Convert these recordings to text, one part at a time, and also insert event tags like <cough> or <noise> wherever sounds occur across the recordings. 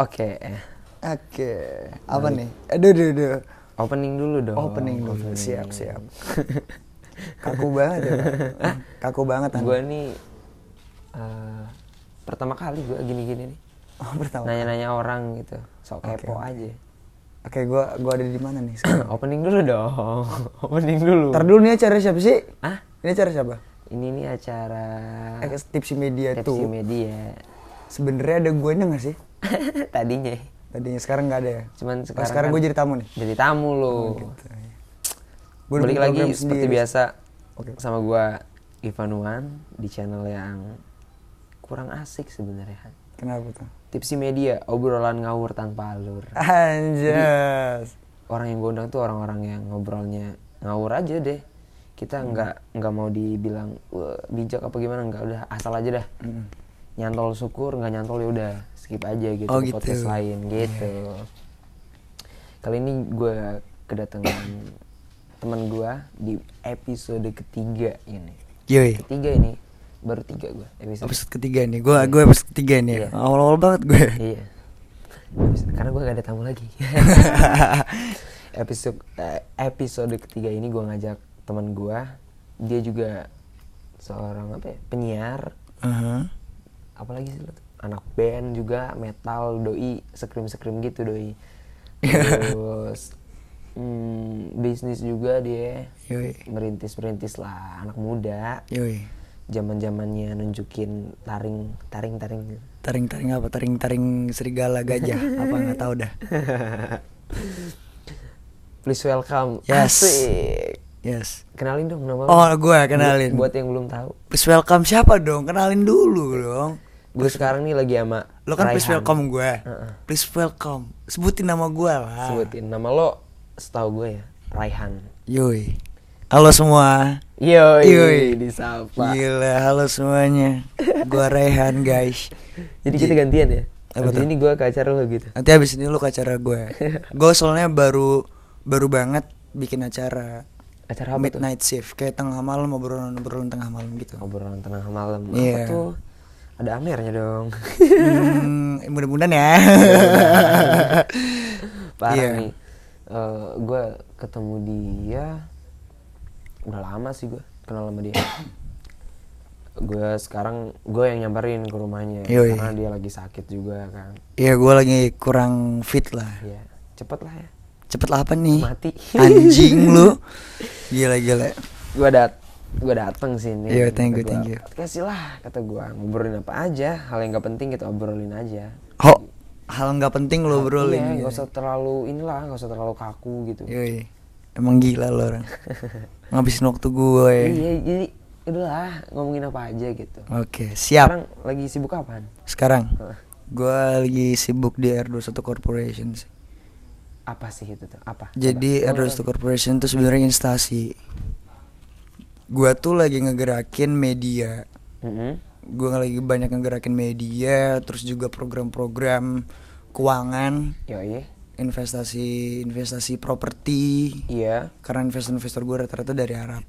Oke, Oke, apa nih? Aduh, aduh, aduh. opening dulu dong. Opening dulu. Siap, siap. Kaku banget ya. Pak. Kaku banget. Gue nih eh, pertama kali gue gini-gini nih. Oh, pertama. Nanya-nanya orang gitu. Sok Oke, kepo aja. Oke, gua gua ada di mana nih sekarang? <clears throat> opening dulu dong. <laughs> opening dulu. Ntar dulu nih acara siapa sih? Hah? Ini acara siapa? Ini nih acara Eh, tipsi media tuh. Media. Sebenarnya ada guanya nggak sih? <laughs> Tadinya. Tadinya sekarang nggak ada ya. Cuman Oh, sekarang, sekarang kan gue jadi tamu nih. jadi tamu lo. Gitu. Gua Oh. Balik lagi program seperti sendiri. biasa Oke. sama gua Ivan Wan di channel yang kurang asik sebenarnya. Kenapa tuh? Tipsi Media, obrolan ngawur tanpa alur. Anjas. Orang yang gue undang tuh orang-orang yang ngobrolnya ngawur aja deh. Kita Hmm. nggak nggak mau dibilang "Wah, bijak apa gimana nggak udah asal aja dah. Mm. Nyantol syukur nggak nyantol ya udah skip aja gitu Oh, gitu. podcast lain gitu. Kali ini gue kedatangan teman gue di episode ketiga ini. Yoi. Ketiga ini baru tiga gue episode. Episode ketiga nih. Gua gue episode ketiga nih. Iya. Awal-awal banget gue. Iya. Karena gue gak ada tamu lagi. <laughs> episode episode ketiga ini gue ngajak teman gue. Dia juga seorang apa ya penyiar. Aha. Apalagi sih tuh? Anak band juga metal doi scream scream gitu doi. <laughs> Terus hmm, bisnis juga dia Yoi. merintis merintis lah anak muda. Yoi. Zaman zamannya nunjukin taring taring taring. Taring-taring apa? Taring-taring serigala gajah. <laughs> apa nggak tahu dah. Please welcome. Yes. Asik. Yes. Kenalin dong nama lu. Oh, gue kenalin. Buat, buat yang belum tahu. Please welcome siapa dong? Kenalin dulu dong. Gue sekarang nih lagi sama Lo kan please Raihan. welcome gue. Heeh. Please welcome. Sebutin nama gue lah. Sebutin nama lo setahu gue ya, Raihan. Yoi. Halo semua. Yoi, Yoi. disapa. Gila, halo semuanya. Gua Rehan, guys. Jadi kita gantian ya. Apa Abis tuh? ini gue ke acara lo gitu. Nanti habis ini lu ke acara gue. <laughs> gue soalnya baru baru banget bikin acara Acara apa midnight shift kayak tengah malam obrolan obrolan tengah malam gitu. tuh? Obrolan tengah malam. Iya. Apa tuh? Ada Amernya dong. hmm, mudah-mudahan ya. <laughs> Parah Iya. nih. gue ketemu dia udah lama sih gue kenal sama dia. gue sekarang gue yang nyamperin ke rumahnya Yoi. karena dia lagi sakit juga kan. Iya, gue lagi kurang fit lah. Iya, cepet lah ya. Cepet lah apa nih? Mati. Anjing lu. <laughs> Gila gila. Gue dat gue dateng sini. Iya, thank you, thank you. Kasih lah kata gue ngobrolin apa aja, hal yang gak penting kita obrolin aja. Ho, hal nggak penting lo bro Iya, ini. gak usah terlalu inilah, gak usah terlalu kaku gitu. Yoi. Emang gila lo orang. <laughs> Ngabisin waktu gue. Iya, jadi udahlah ngomongin apa aja gitu. Oke, siap. Sekarang lagi sibuk apaan? Sekarang gue lagi sibuk di R21 Corporation sih. Apa sih itu tuh? Apa? Jadi Coba. R21 Corporation itu sebenarnya instansi. Gua tuh lagi ngegerakin media. Mm-mm. Gue lagi banyak ngegerakin media, terus juga program-program keuangan, Yoi. investasi investasi properti. Iya, Karena investor-investor gue rata-rata dari Arab.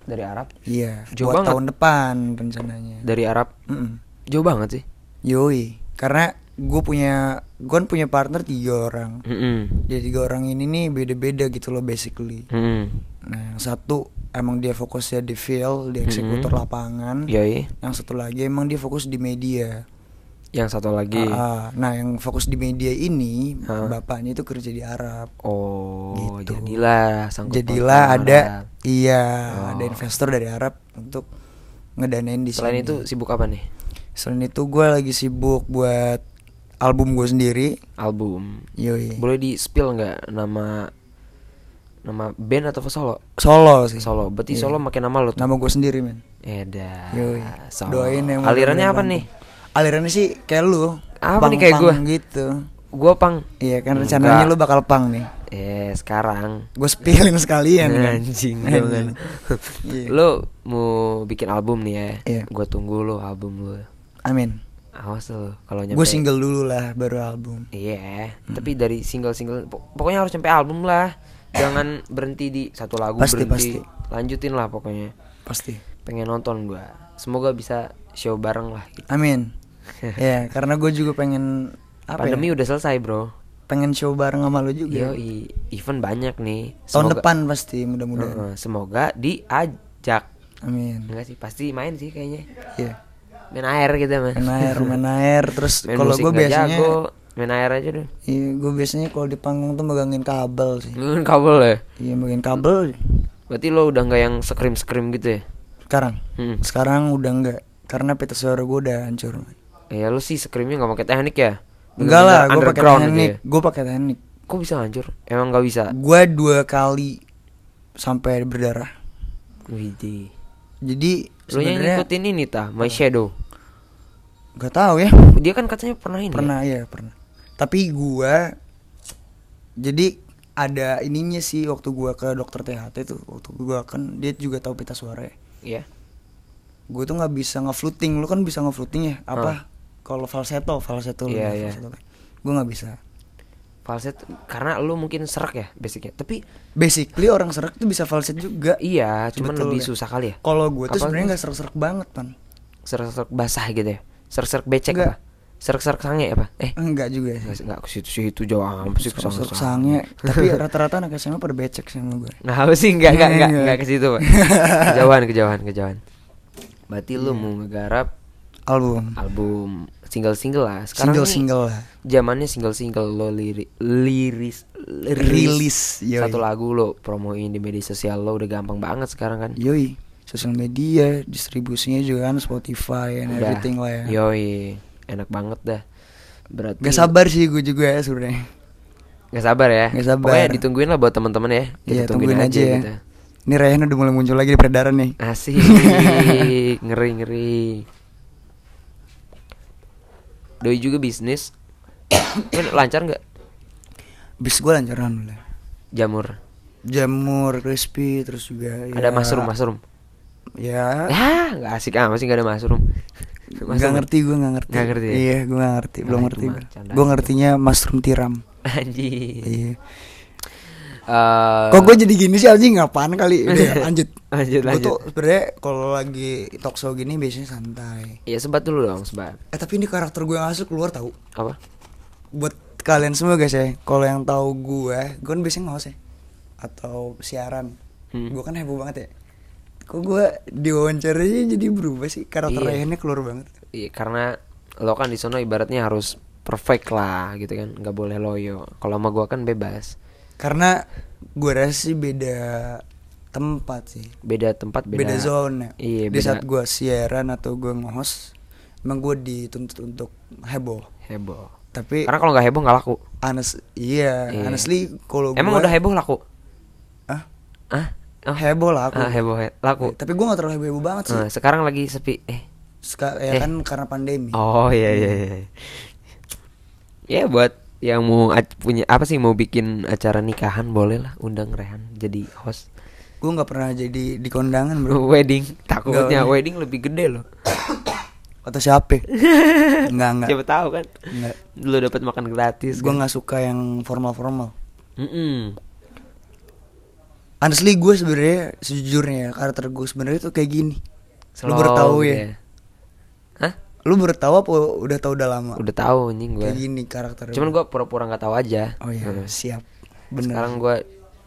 dari Arab. Iya, Jauh buat banget. tahun depan rencananya. Dari Arab. Mm-mm. Jauh banget sih. Yoi, karena gue punya gue kan punya partner tiga orang. Mm-mm. Jadi tiga orang ini nih beda-beda gitu loh basically. Mm-mm. Nah, yang satu emang dia fokusnya di field, di eksekutor Mm-mm. lapangan. Yoi. Yang satu lagi emang dia fokus di media. Yang satu lagi. Ah, ah. nah, yang fokus di media ini Hah? bapaknya itu kerja di Arab. Oh, Gitu. jadilah sangkut Jadilah ada Arab. iya, Oh. ada investor dari Arab untuk ngedanain di Selain sini. itu sibuk apa nih? Selain itu gue lagi sibuk buat album gue sendiri. Album. Yoi. Boleh di spill nggak nama nama band atau solo? Solo sih. Solo. Berarti Iya. solo makin nama lo tuh. Nama gue sendiri men. Eda. Yoi. Solo. Doain yang Alirannya apa nih? Alirannya sih kayak lu. Apa nih kayak gua? gitu. Gua pang. Iya kan rencananya Enggak. lu bakal pang nih. Eh sekarang. Gue spillin sekalian kan. Anjing jangan. <laughs> Iya. Lo mau bikin album nih ya? Iya. Gua tunggu lo album lo. Amin. Awas lo kalau nyampe. Gue single dulu lah baru album. Iya, tapi dari single-single pok- pokoknya harus sampai album lah. Jangan berhenti di satu lagu Pasti, berhenti. pasti. Lanjutin lah pokoknya. Pasti. Pengen nonton gua. Semoga bisa show bareng lah gitu. Amin. <laughs> ya karena gue juga pengen apa Pandemi ya? udah selesai, Bro. pengen show bareng sama lo juga Yo, event banyak nih. tahun Semoga- depan pasti mudah-mudahan Heeh, semoga diajak. amin Enggak sih, pasti main sih kayaknya. iya Main air gitu mah. main air main air terus <laughs> kalau gue biasanya jago, main air aja deh. iya gue biasanya kalau di panggung tuh megangin kabel sih kan kabel ya. iya megangin kabel Berarti lo udah nggak yang skrim-skrim gitu ya? sekarang Hmm. sekarang udah enggak karena pita suara gue udah hancur Ya lu sih skrimnya nggak pakai teknik ya? enggak lah gue pakai Underground gitu teknik ya? gue pakai teknik Kok bisa hancur? Emang nggak bisa? gue dua kali sampai berdarah Widih. jadi Lu yang ngikutin ini tah, My Shadow. nggak tahu ya Dia kan katanya pernah ini. pernah ya pernah tapi gua jadi ada ininya sih waktu gua ke dokter THT tuh waktu gua kan dia juga tahu pita suara ya Iya. gue tuh nggak bisa ngefluting lu kan bisa ngefluting ya apa kalau falsetto falsetto lu Iya, ya, iya. falsetto. gue nggak bisa Falset karena lu mungkin serak ya basicnya. Tapi basically orang serak tuh bisa falset juga iya, cuman Betul, lebih ya. susah kali ya. kalau gue tuh sebenarnya lu- nggak serak-serak banget pan Serak-serak basah gitu ya. Serak-serak becek Enggak. apa? Serak-serak sange apa? Eh, enggak juga ya enggak ke situ-situ jauh amat sih ke serak sange <laughs> tapi rata-rata anak SMA pada becek sama gue Nah, apa sih enggak enggak enggak Enggak. enggak ke situ, Pak. <laughs> Kejauhan, kejauhan, kejauhan. Berarti lu mau ngegarap album album single-single lah. Sekarang single nih single lah zamannya single-single lo liri, liris Rilis, yoi. satu lagu lo promoin di media sosial lo udah gampang banget sekarang kan Yoi, sosial media, distribusinya juga kan Spotify and Udah. everything lah ya. yoi enak banget dah berarti Gak sabar sih gue juga ya sebenarnya. Gak sabar ya Gak sabar. pokoknya ditungguin lah buat teman-teman ya Kita Iya, tungguin aja ya. gitu. Ini Rayhan udah mulai muncul lagi di peredaran nih. asik <laughs> ngeri ngeri doi juga bisnis lancar nggak Bis gue lancar alhamdulillah. jamur Jamur crispy terus juga ya. ada mushroom mushroom Ya. ya nggak asik ah masih nggak ada mushroom Gak ngerti gue gak ngerti. Nggak ngerti ya? Iya, gue gak ngerti, belum ngerti. Gue ngertinya mushroom tiram. anjing Iya. Eh, Kok gue jadi gini sih anjing ngapain kali? <laughs> Udah lanjut. Lanjut, Gue lanjut. tuh sebenernya kalau lagi talk show gini biasanya santai. Ya sebat dulu dong, sebat. Eh tapi ini karakter gue yang asli keluar tahu. Apa? buat kalian semua guys ya kalau yang tahu gue gue kan biasanya nggak ya atau siaran Hmm. gue kan heboh banget ya kok gue diwawancaranya jadi berubah sih karakter Iya. Rayhannya keluar banget Iya, karena lo kan di sono ibaratnya harus perfect lah gitu kan, nggak boleh loyo. Kalau sama gua kan bebas. karena gue rasa sih beda tempat sih Beda tempat, beda, beda, zone Iya, di beda saat gue siaran atau gue nge-host emang gue dituntut untuk heboh heboh. tapi Karena kalau nggak heboh nggak laku. honest iya, Iya. honestly kalau Emang gua- udah heboh laku? ah Ah? Oh. heboh lah aku Ah, heboh he- laku. tapi gue gak terlalu heboh heboh banget sih Nah, sekarang lagi sepi. Eh. Ska- ya Eh. kan karena pandemi. Oh iya iya iya. Ya buat yang mau punya apa sih mau bikin acara nikahan boleh lah undang Rehan jadi host. Gue nggak pernah jadi di kondangan bro. <laughs> wedding takutnya Nggak, wedding lebih gede loh. <coughs> Atau siapa? <laughs> Enggak enggak. Siapa tahu kan? Enggak. Lu dapat makan gratis. Gue kan? nggak suka yang formal formal. Mm-mm. Honestly gue sebenarnya sejujurnya ya karakter gue sebenarnya tuh kayak gini. Lu Slow baru tahu gitu ya? Hah? Lu baru tahu apa udah tahu udah lama? Udah tahu anjing gue. Kayak gini karakter. Cuman gue pura-pura nggak tahu aja. Oh iya Heeh. siap. Bener. Sekarang gue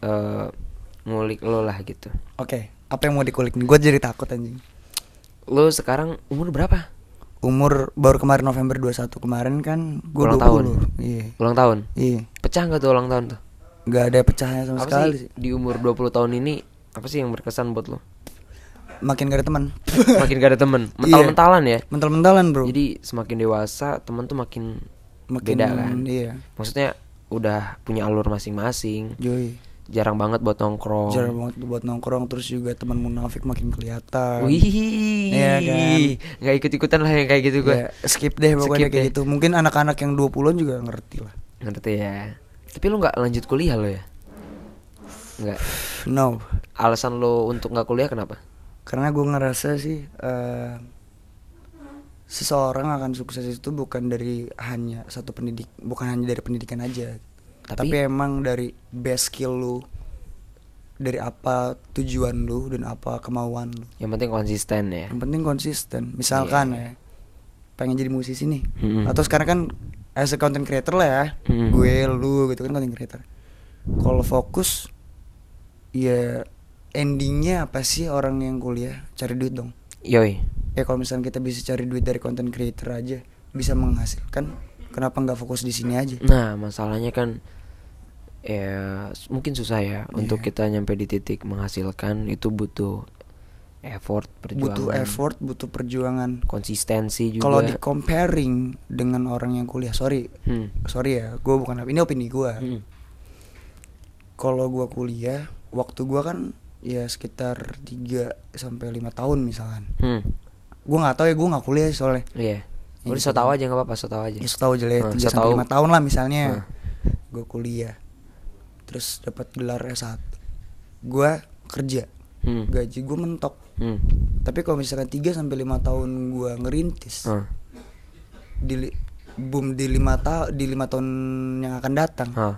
eh, ngulik lo lah gitu. Oke. Apa yang mau dikulik? Gue jadi takut anjing. Lo sekarang umur berapa? Umur baru kemarin November 21 kemarin kan gue Ulang 20. tahun. Iya. Ulang tahun. Iya. Pecah nggak tuh ulang tahun tuh? Gak ada pecahnya sama apa sekali sih di umur 20 tahun ini apa sih yang berkesan buat lo? Makin gak ada teman. <laughs> Makin gak ada temen, Iya. mental-mentalan ya. Mental-mentalan bro. Jadi semakin dewasa temen tuh makin, Makin beda kan. iya. Maksudnya udah punya alur masing-masing. Jarang banget buat nongkrong. Jarang banget buat nongkrong terus juga teman munafik makin kelihatan. Wih, Iya kan? nggak ikut-ikutan lah yang kayak gitu gue. Ya, skip deh pokoknya Skip kayak deh. gitu. Mungkin anak-anak yang 20-an juga ngerti lah. Ngerti ya. Tapi lu nggak lanjut kuliah lo ya? Nggak. No. Alasan lo untuk nggak kuliah kenapa? Karena gue ngerasa sih eh, seseorang akan sukses itu bukan dari hanya satu pendidik, bukan hanya dari pendidikan aja. Tapi- Tapi, emang dari best skill lu, dari apa tujuan lu dan apa kemauan lu. Yang penting konsisten ya. Yang penting konsisten. Misalkan Iya. ya, pengen jadi musisi nih, Mm-mm. atau sekarang kan as a content creator lah ya Hmm. gue lu gitu kan content creator kalau fokus ya endingnya apa sih orang yang kuliah cari duit dong Yoi. ya kalau misalnya kita bisa cari duit dari content creator aja bisa menghasilkan kenapa nggak fokus di sini aja Nah, masalahnya kan ya mungkin susah ya untuk Iya. kita nyampe di titik menghasilkan itu butuh effort, perjuangan, butuh effort butuh perjuangan konsistensi juga. kalau di comparing dengan orang yang kuliah sorry Hmm. sorry ya gue bukan ini opini gue Hmm. kalau gue kuliah waktu gue kan ya sekitar 3 sampai lima tahun misalkan Hmm. gue nggak tahu ya gue nggak kuliah soalnya Iya. Ya, Udah gitu so tau aja nggak apa-apa, so tau aja. ya tahu aja lah ya, Hmm, tiga so sampai tau. lima tahun lah misalnya Hmm. gue kuliah terus dapat gelar S1 gue kerja Hmm. gaji gue mentok Hmm. tapi kalau misalkan 3 sampai lima tahun gue ngerintis Hmm. di boom di lima tahun di lima tahun yang akan datang Hah.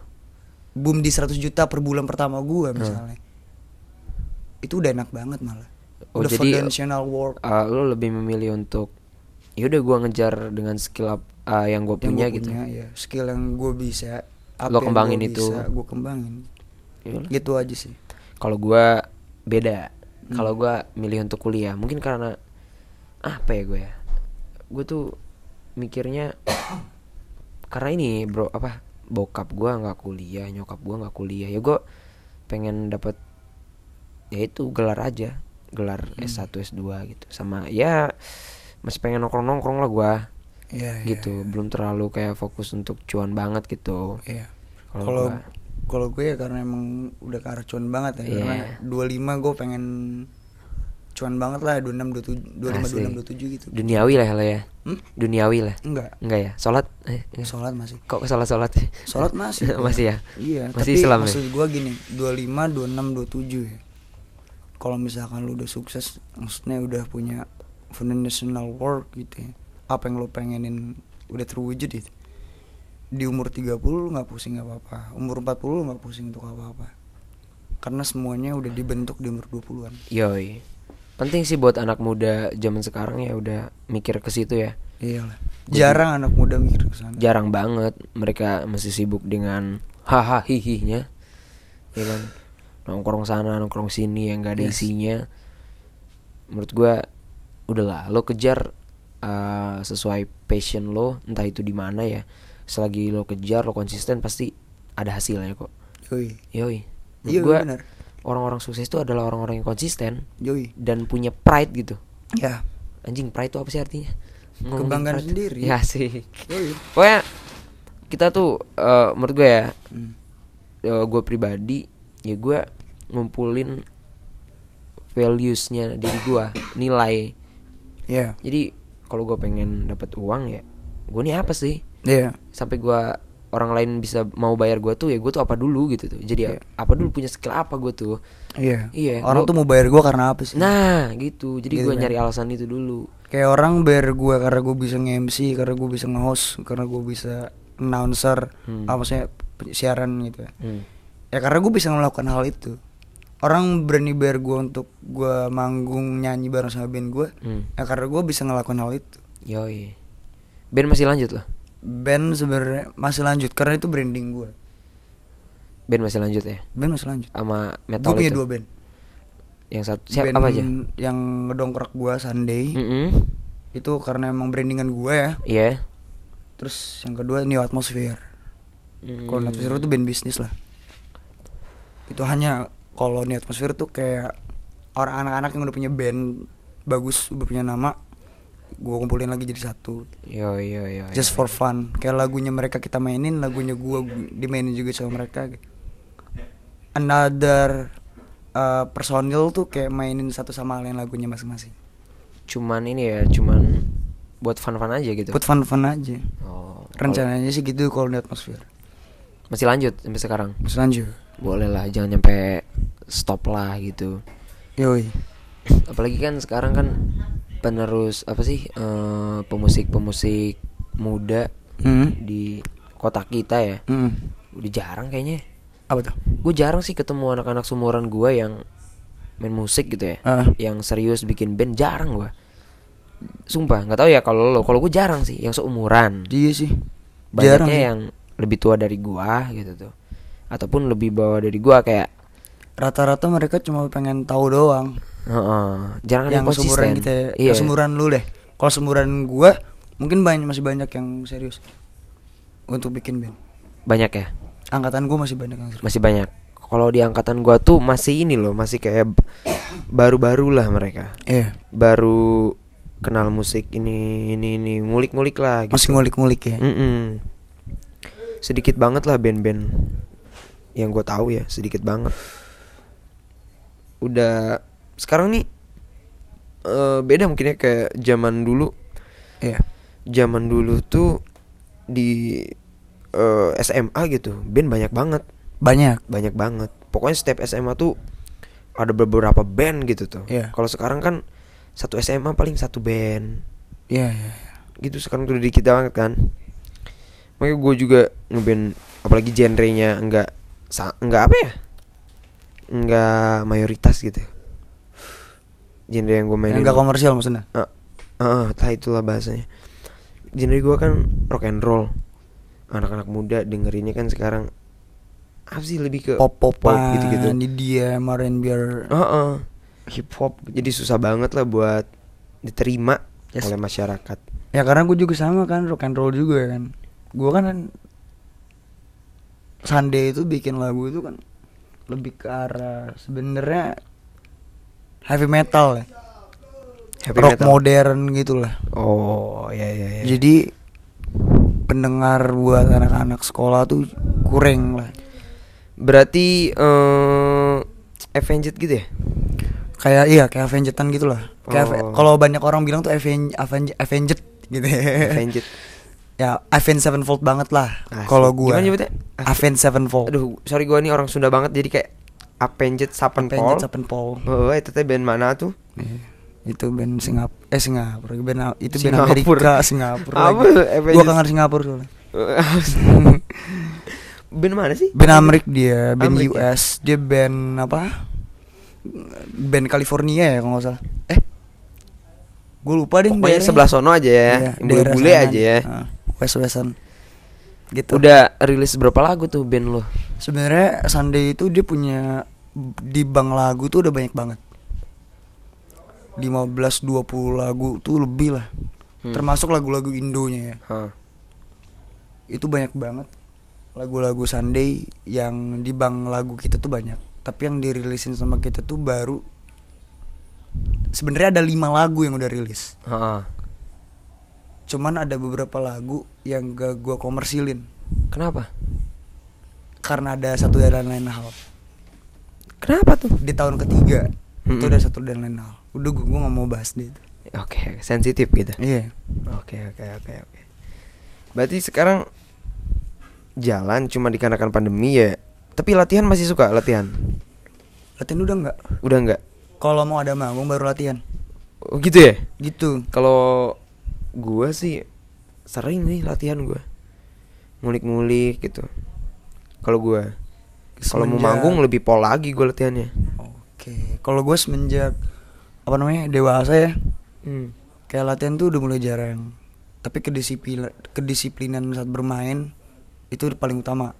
boom di 100 juta per bulan pertama gue misalnya itu udah enak banget malah Oh, udah jadi, foundational work Uh, lo lebih memilih untuk yaudah gua ngejar dengan skill up- uh, yang gue punya gua gitu. punya, ya skill yang gue bisa Lo kembangin itu. gue kembangin Yalah. gitu aja sih Kalau gua beda. Hmm. Kalau gua milih untuk kuliah, mungkin karena apa ya gue ya? Gue tuh mikirnya <coughs> karena ini bro apa bokap gua nggak kuliah, nyokap gua nggak kuliah. Ya gua pengen dapat ya itu gelar aja, gelar Hmm. S1 S2 gitu. Sama ya masih pengen nongkrong-nongkrong lah gua ya gitu. Belum terlalu kayak fokus untuk cuan banget gitu. ya Kalau kalau gue ya karena emang udah ke arah cuan banget ya Iya. karena 25 gue pengen cuan banget lah 26 27 25 Asik. 26 27 gitu Duniawi lah lo ya. Hmm? Duniawi lah. enggak Enggak ya? Sholat? Eh, sholat masih Kok sholat sholat? sholat masih <laughs> Masih ya? iya Masih tapi Islam ya? maksud gue gini 25 26 27 ya kalau misalkan lu udah sukses maksudnya udah punya foundational work gitu ya apa yang lu pengenin udah terwujud itu di umur 30 lu nggak pusing nggak apa-apa umur 40 lu nggak pusing untuk apa-apa karena semuanya udah dibentuk di umur 20-an Yoi. Penting sih buat anak muda zaman sekarang ya udah mikir ke situ ya. iyalah jarang anak muda mikir ke sana Jarang banget mereka masih sibuk dengan haha hihinya. Ya kan? Nongkrong sana, nongkrong sini yang gak ada Yes. isinya. Menurut gua udahlah lo kejar uh, sesuai passion lo, entah itu di mana ya. Selagi lo kejar, lo konsisten pasti ada hasilnya kok. yoi Yoi. Menurut iya benar orang-orang sukses itu adalah orang-orang yang konsisten yoi dan punya pride gitu. ya Anjing pride itu apa sih artinya? Ngomongin Kebanggaan pride. sendiri. Ya sih. yoi Pokoknya kita tuh eh, menurut gue ya, Hmm. gue pribadi ya gue ngumpulin valuesnya diri gue, nilai. ya Jadi kalau gue pengen dapat uang ya, gue nih apa sih? Ya Sampai gue orang lain bisa mau bayar gue tuh ya gue tuh apa dulu gitu tuh. Jadi Iya. apa dulu punya skill apa gue tuh? iya Iya, orang gua- tuh mau bayar gua karena apa sih Nah gitu. Jadi Gitu gue kan. nyari alasan itu dulu. kayak orang bayar gua karena gua bisa nge-MC karena gua bisa nge-host karena gua bisa announcer Hmm. apa maksudnya penyi- siaran gitu ya Hmm. ya karena gua bisa melakukan hal itu orang berani bayar gua untuk gua manggung nyanyi bareng sama band gua Hmm. ya karena gua bisa ngelakuin hal itu Yoi. Band masih lanjut loh. Band sebenarnya masih lanjut karena itu branding gua Band masih lanjut ya. band masih lanjut Sama metal punya itu. dua band Yang satu siapa band apa aja? yang ngedongkrak gua Sunday Mm-mm. itu karena emang brandingan gua ya Iya. terus yang kedua New Atmosphere Mm. Kalau New Atmosphere itu band bisnis lah. Itu hanya kalau New Atmosphere tuh kayak orang anak-anak yang udah punya band bagus, udah punya nama, gua kumpulin lagi jadi satu. Yo yo yo. Just yo. for fun. Kayak lagunya mereka kita mainin, lagunya gua gu- dimainin juga sama mereka. Another uh, personil tuh kayak mainin satu sama lain lagunya masing-masing. Cuman ini ya, cuman buat fun-fun aja gitu. Buat fun-fun aja. Oh. Rencananya sih gitu kalau Atmosphere. kalau- masih lanjut sampai sekarang. Terus lanjut. Boleh lah, jangan nyampe stop lah gitu. Yoi. Apalagi kan sekarang kan penerus apa sih eh, pemusik-pemusik muda Hmm. di kota kita ya. Hmm. Udah jarang kayaknya. Apa tuh? Gue jarang sih ketemu anak-anak sumuran gue yang main musik gitu ya. Ah. Yang serius bikin band jarang gue. Sumpah, nggak tahu ya kalau lo. Kalau gue jarang sih yang seumuran. Iya sih. Jarang banyaknya sih. yang lebih tua dari gua gitu tuh ataupun lebih bawah dari gua kayak Rata-rata mereka cuma pengen tahu doang. Heeh, jarang ada yang seumuran kita, iya yang seumuran lu deh. Kalau seumuran gua mungkin banyak masih banyak yang serius untuk bikin band. banyak ya Angkatan gua masih banyak yang serius. masih banyak kalau di angkatan gua tuh masih ini loh masih kayak baru-baru lah mereka Iya. baru kenal musik ini ini ini ngulik-ngulik lah gitu. Masih ngulik-ngulik ya. Mm-mm. sedikit banget lah band-band yang gue tahu ya sedikit banget udah sekarang nih eh, beda mungkin ya kayak zaman dulu Iya. zaman dulu tuh di eh, SMA gitu band banyak banget Banyak. banyak banget pokoknya setiap SMA tuh ada beberapa band gitu tuh Iya. kalau sekarang kan satu SMA paling satu band Iya, iya. iya. gitu sekarang udah dikit banget kan makanya gue juga ngeband apalagi genrenya enggak sa enggak apa ya enggak mayoritas gitu genre yang gue mainin Yang enggak komersial maksudnya. Ah, ah, entah itulah bahasanya genre gue kan rock and roll anak-anak muda dengerinnya kan sekarang apa sih lebih ke Pop-popan gitu-gitu Ini dia R&B Heeh. hip hop jadi susah banget lah buat diterima Yes. oleh masyarakat Ya karena gue juga sama kan rock and roll juga kan. Gue kan Sunday itu bikin lagu itu kan lebih ke arah sebenarnya heavy metal ya. Heavy rock metal. modern gitulah. Oh, ya ya ya. Jadi pendengar buat anak-anak sekolah tuh kurang lah. berarti eh Avenged gitu ya? Kayak iya kayak Avengedan gitu lah. Kayak Oh. kalau banyak orang bilang tuh Aven Aven Avenged gitu. Avenged. <laughs> ya Avenged Sevenfold banget lah. Kalau gua Gimana nyebutnya? Avenged Sevenfold. Aduh, sorry gua nih orang Sunda banget jadi kayak Avenged Sevenfold. Avenged Sevenfold. Oh, itu teh band mana tuh? Iya. Itu band Singap eh Singapura band itu band Singapura. Amerika Singapura Apa? Gua kangen Singapura soalnya. <laughs> band mana sih? band Amerik dia, band Amerik ya? US, dia band apa? Band California ya kalau nggak salah. Eh, gue lupa deh. Pokoknya sebelah sono aja ya. Iya, yang bule sana. aja ya. Ah, West Westan. Gitu. Udah rilis berapa lagu tuh band lo? Sebenarnya Sunday itu dia punya di bank lagu tuh udah banyak banget. 15 20 lagu tuh lebih lah. Hmm. Termasuk lagu-lagu Indonya ya. Hah. Itu banyak banget. Lagu-lagu Sunday yang di bank lagu kita tuh banyak. Tapi yang dirilisin sama kita tuh baru sebenarnya ada lima lagu yang udah rilis. Heeh. Cuman ada beberapa lagu yang gak gua komersilin Kenapa? Karena ada satu dan lain hal. Kenapa tuh? Di tahun ketiga itu Mm-mm. ada satu dan lain hal. Udah gua gak mau bahas deh itu. Oke, sensitif gitu. Iya. Oke oke oke oke. Berarti sekarang jalan cuma dikarenakan pandemi ya. Tapi latihan masih suka latihan. Latihan udah nggak? Udah enggak? Kalau mau ada manggung baru latihan. Oh gitu ya? Gitu. Kalau gua sih sering nih latihan gua. Ngulik-ngulik gitu. Kalau gua kalau mau manggung lebih pol lagi gua latihannya. Oke. Kalau gue semenjak apa namanya dewasa ya, Hmm. kayak latihan tuh udah mulai jarang. Tapi kedisiplin kedisiplinan saat bermain itu paling utama.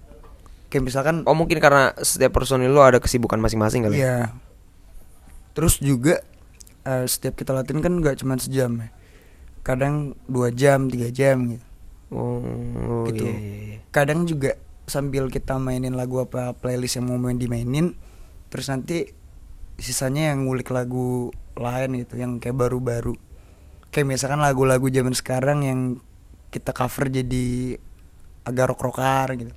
Kayak misalkan Oh mungkin karena setiap personil lo ada kesibukan masing-masing kali. ya? Iya. Terus juga eh, setiap kita latihan kan nggak cuma sejam ya. Kadang dua jam, tiga jam gitu. Oh, Gitu. iya, iya, iya. Kadang juga sambil kita mainin lagu apa playlist yang mau main dimainin, terus nanti sisanya yang ngulik lagu lain gitu, yang kayak baru-baru. Kayak misalkan lagu-lagu zaman sekarang yang kita cover jadi agak rock-rockar gitu.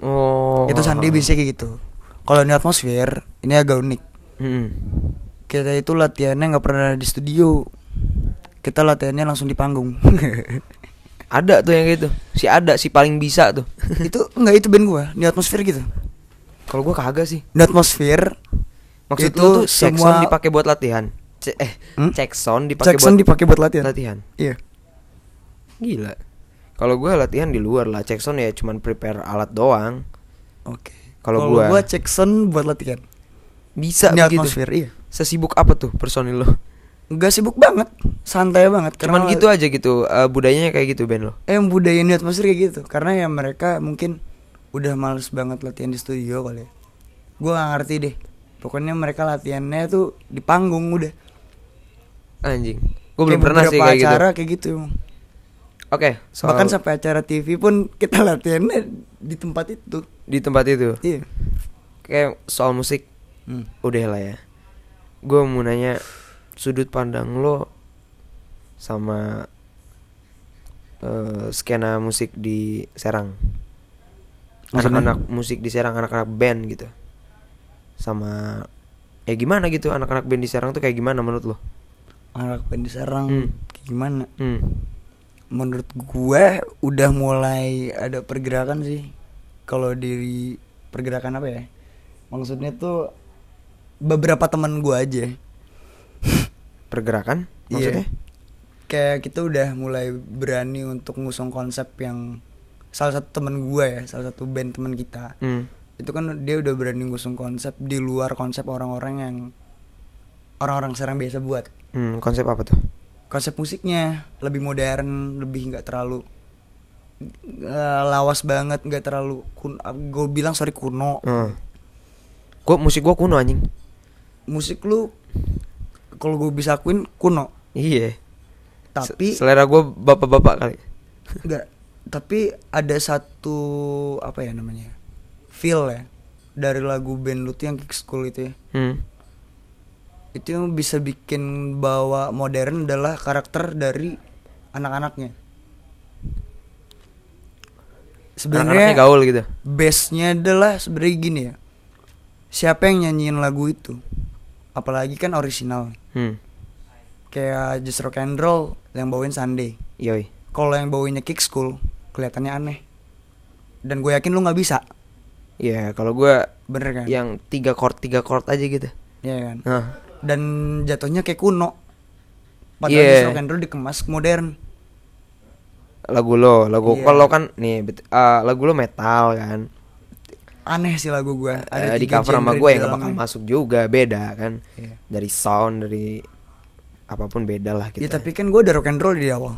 Oh. Itu Sandi biasanya kayak gitu. Kalau ini atmosfer, ini agak unik. Hmm. kita itu latihannya nggak pernah di studio kita latihannya langsung di panggung <laughs> Ada tuh yang gitu. Si ada si paling bisa tuh. <laughs> itu nggak itu band gua di atmosfer gitu Kalau gua kagak sih. di atmosfer Maksud Itu lu tuh semua- sound dipakai buat latihan. Ce- eh, Hmm? check sound dipakai buat dipakai buat latihan latihan. iya Gila. Kalau gua latihan di luar lah, check sound ya cuman prepare alat doang. oke Kalau gua- gua Jackson buat latihan Bisa di begitu. atmosfer iya Sesibuk apa tuh personil lo? Nggak sibuk banget santai banget Cuman Karena- gitu aja gitu eh, budayanya kayak gitu band lo. eh budaya ini atmosfer kayak gitu karena ya mereka mungkin udah males banget latihan di studio kali ya gue gak ngerti deh pokoknya mereka latihannya tuh di panggung udah Anjing. Gue belum pernah sih kayak gitu. acara kayak gitu Oke, soal bahkan sampai acara TV pun kita <laughs> latihannya di tempat itu di tempat itu. iya Kayak soal musik Hmm. udah lah ya. Gue mau nanya sudut pandang lo sama eh, skena musik di Serang. Anak-anak musik di Serang, anak-anak band gitu. Sama ya gimana gitu anak-anak band di Serang tuh kayak gimana menurut lo? anak band di Serang Hmm. kayak gimana Hmm. menurut gue udah mulai ada pergerakan sih kalau dari pergerakan apa ya maksudnya tuh beberapa teman gue aja Pergerakan Iya. maksudnya? kayak kita udah mulai berani untuk ngusung konsep yang salah satu teman gue ya salah satu band teman kita Hmm. itu kan dia udah berani ngusung konsep di luar konsep orang-orang yang orang-orang Serang biasa buat Hmm, konsep apa tuh? konsep musiknya lebih modern lebih nggak terlalu eh, lawas banget nggak terlalu kun gue bilang sorry kuno Hmm. Gua musik gua kuno anjing. musik lu kalau gue bisa akuin kuno Iya. tapi Se- selera gua bapak-bapak kali. <laughs> nggak tapi ada satu apa ya namanya feel ya dari lagu band lu tuh yang kick school itu ya Hmm. itu yang bisa bikin bawa modern adalah karakter dari anak-anaknya sebenarnya gaul gitu. base-nya adalah sebenarnya gini ya siapa yang nyanyiin lagu itu apalagi kan original Hmm. kayak Just Rock and Roll yang bawain Sunday Yoi. kalau yang bawainnya Kick School kelihatannya aneh dan gue yakin lu nggak bisa Iya, kalau gua bener kan yang tiga chord tiga chord aja gitu. Iya kan Nah, dan jatuhnya kayak kuno padahal. Just Rock and Roll dikemas modern lagu lo, lagu Iya. kalau kan nih bet- eh, lagu lo metal kan. Aneh sih lagu gue Eh, di tiga cover sama gue di yang gak bakal masuk juga, beda kan. Iya. Dari sound dari apa pun beda lah gitu. Ya tapi kan gue udah rock and roll di awal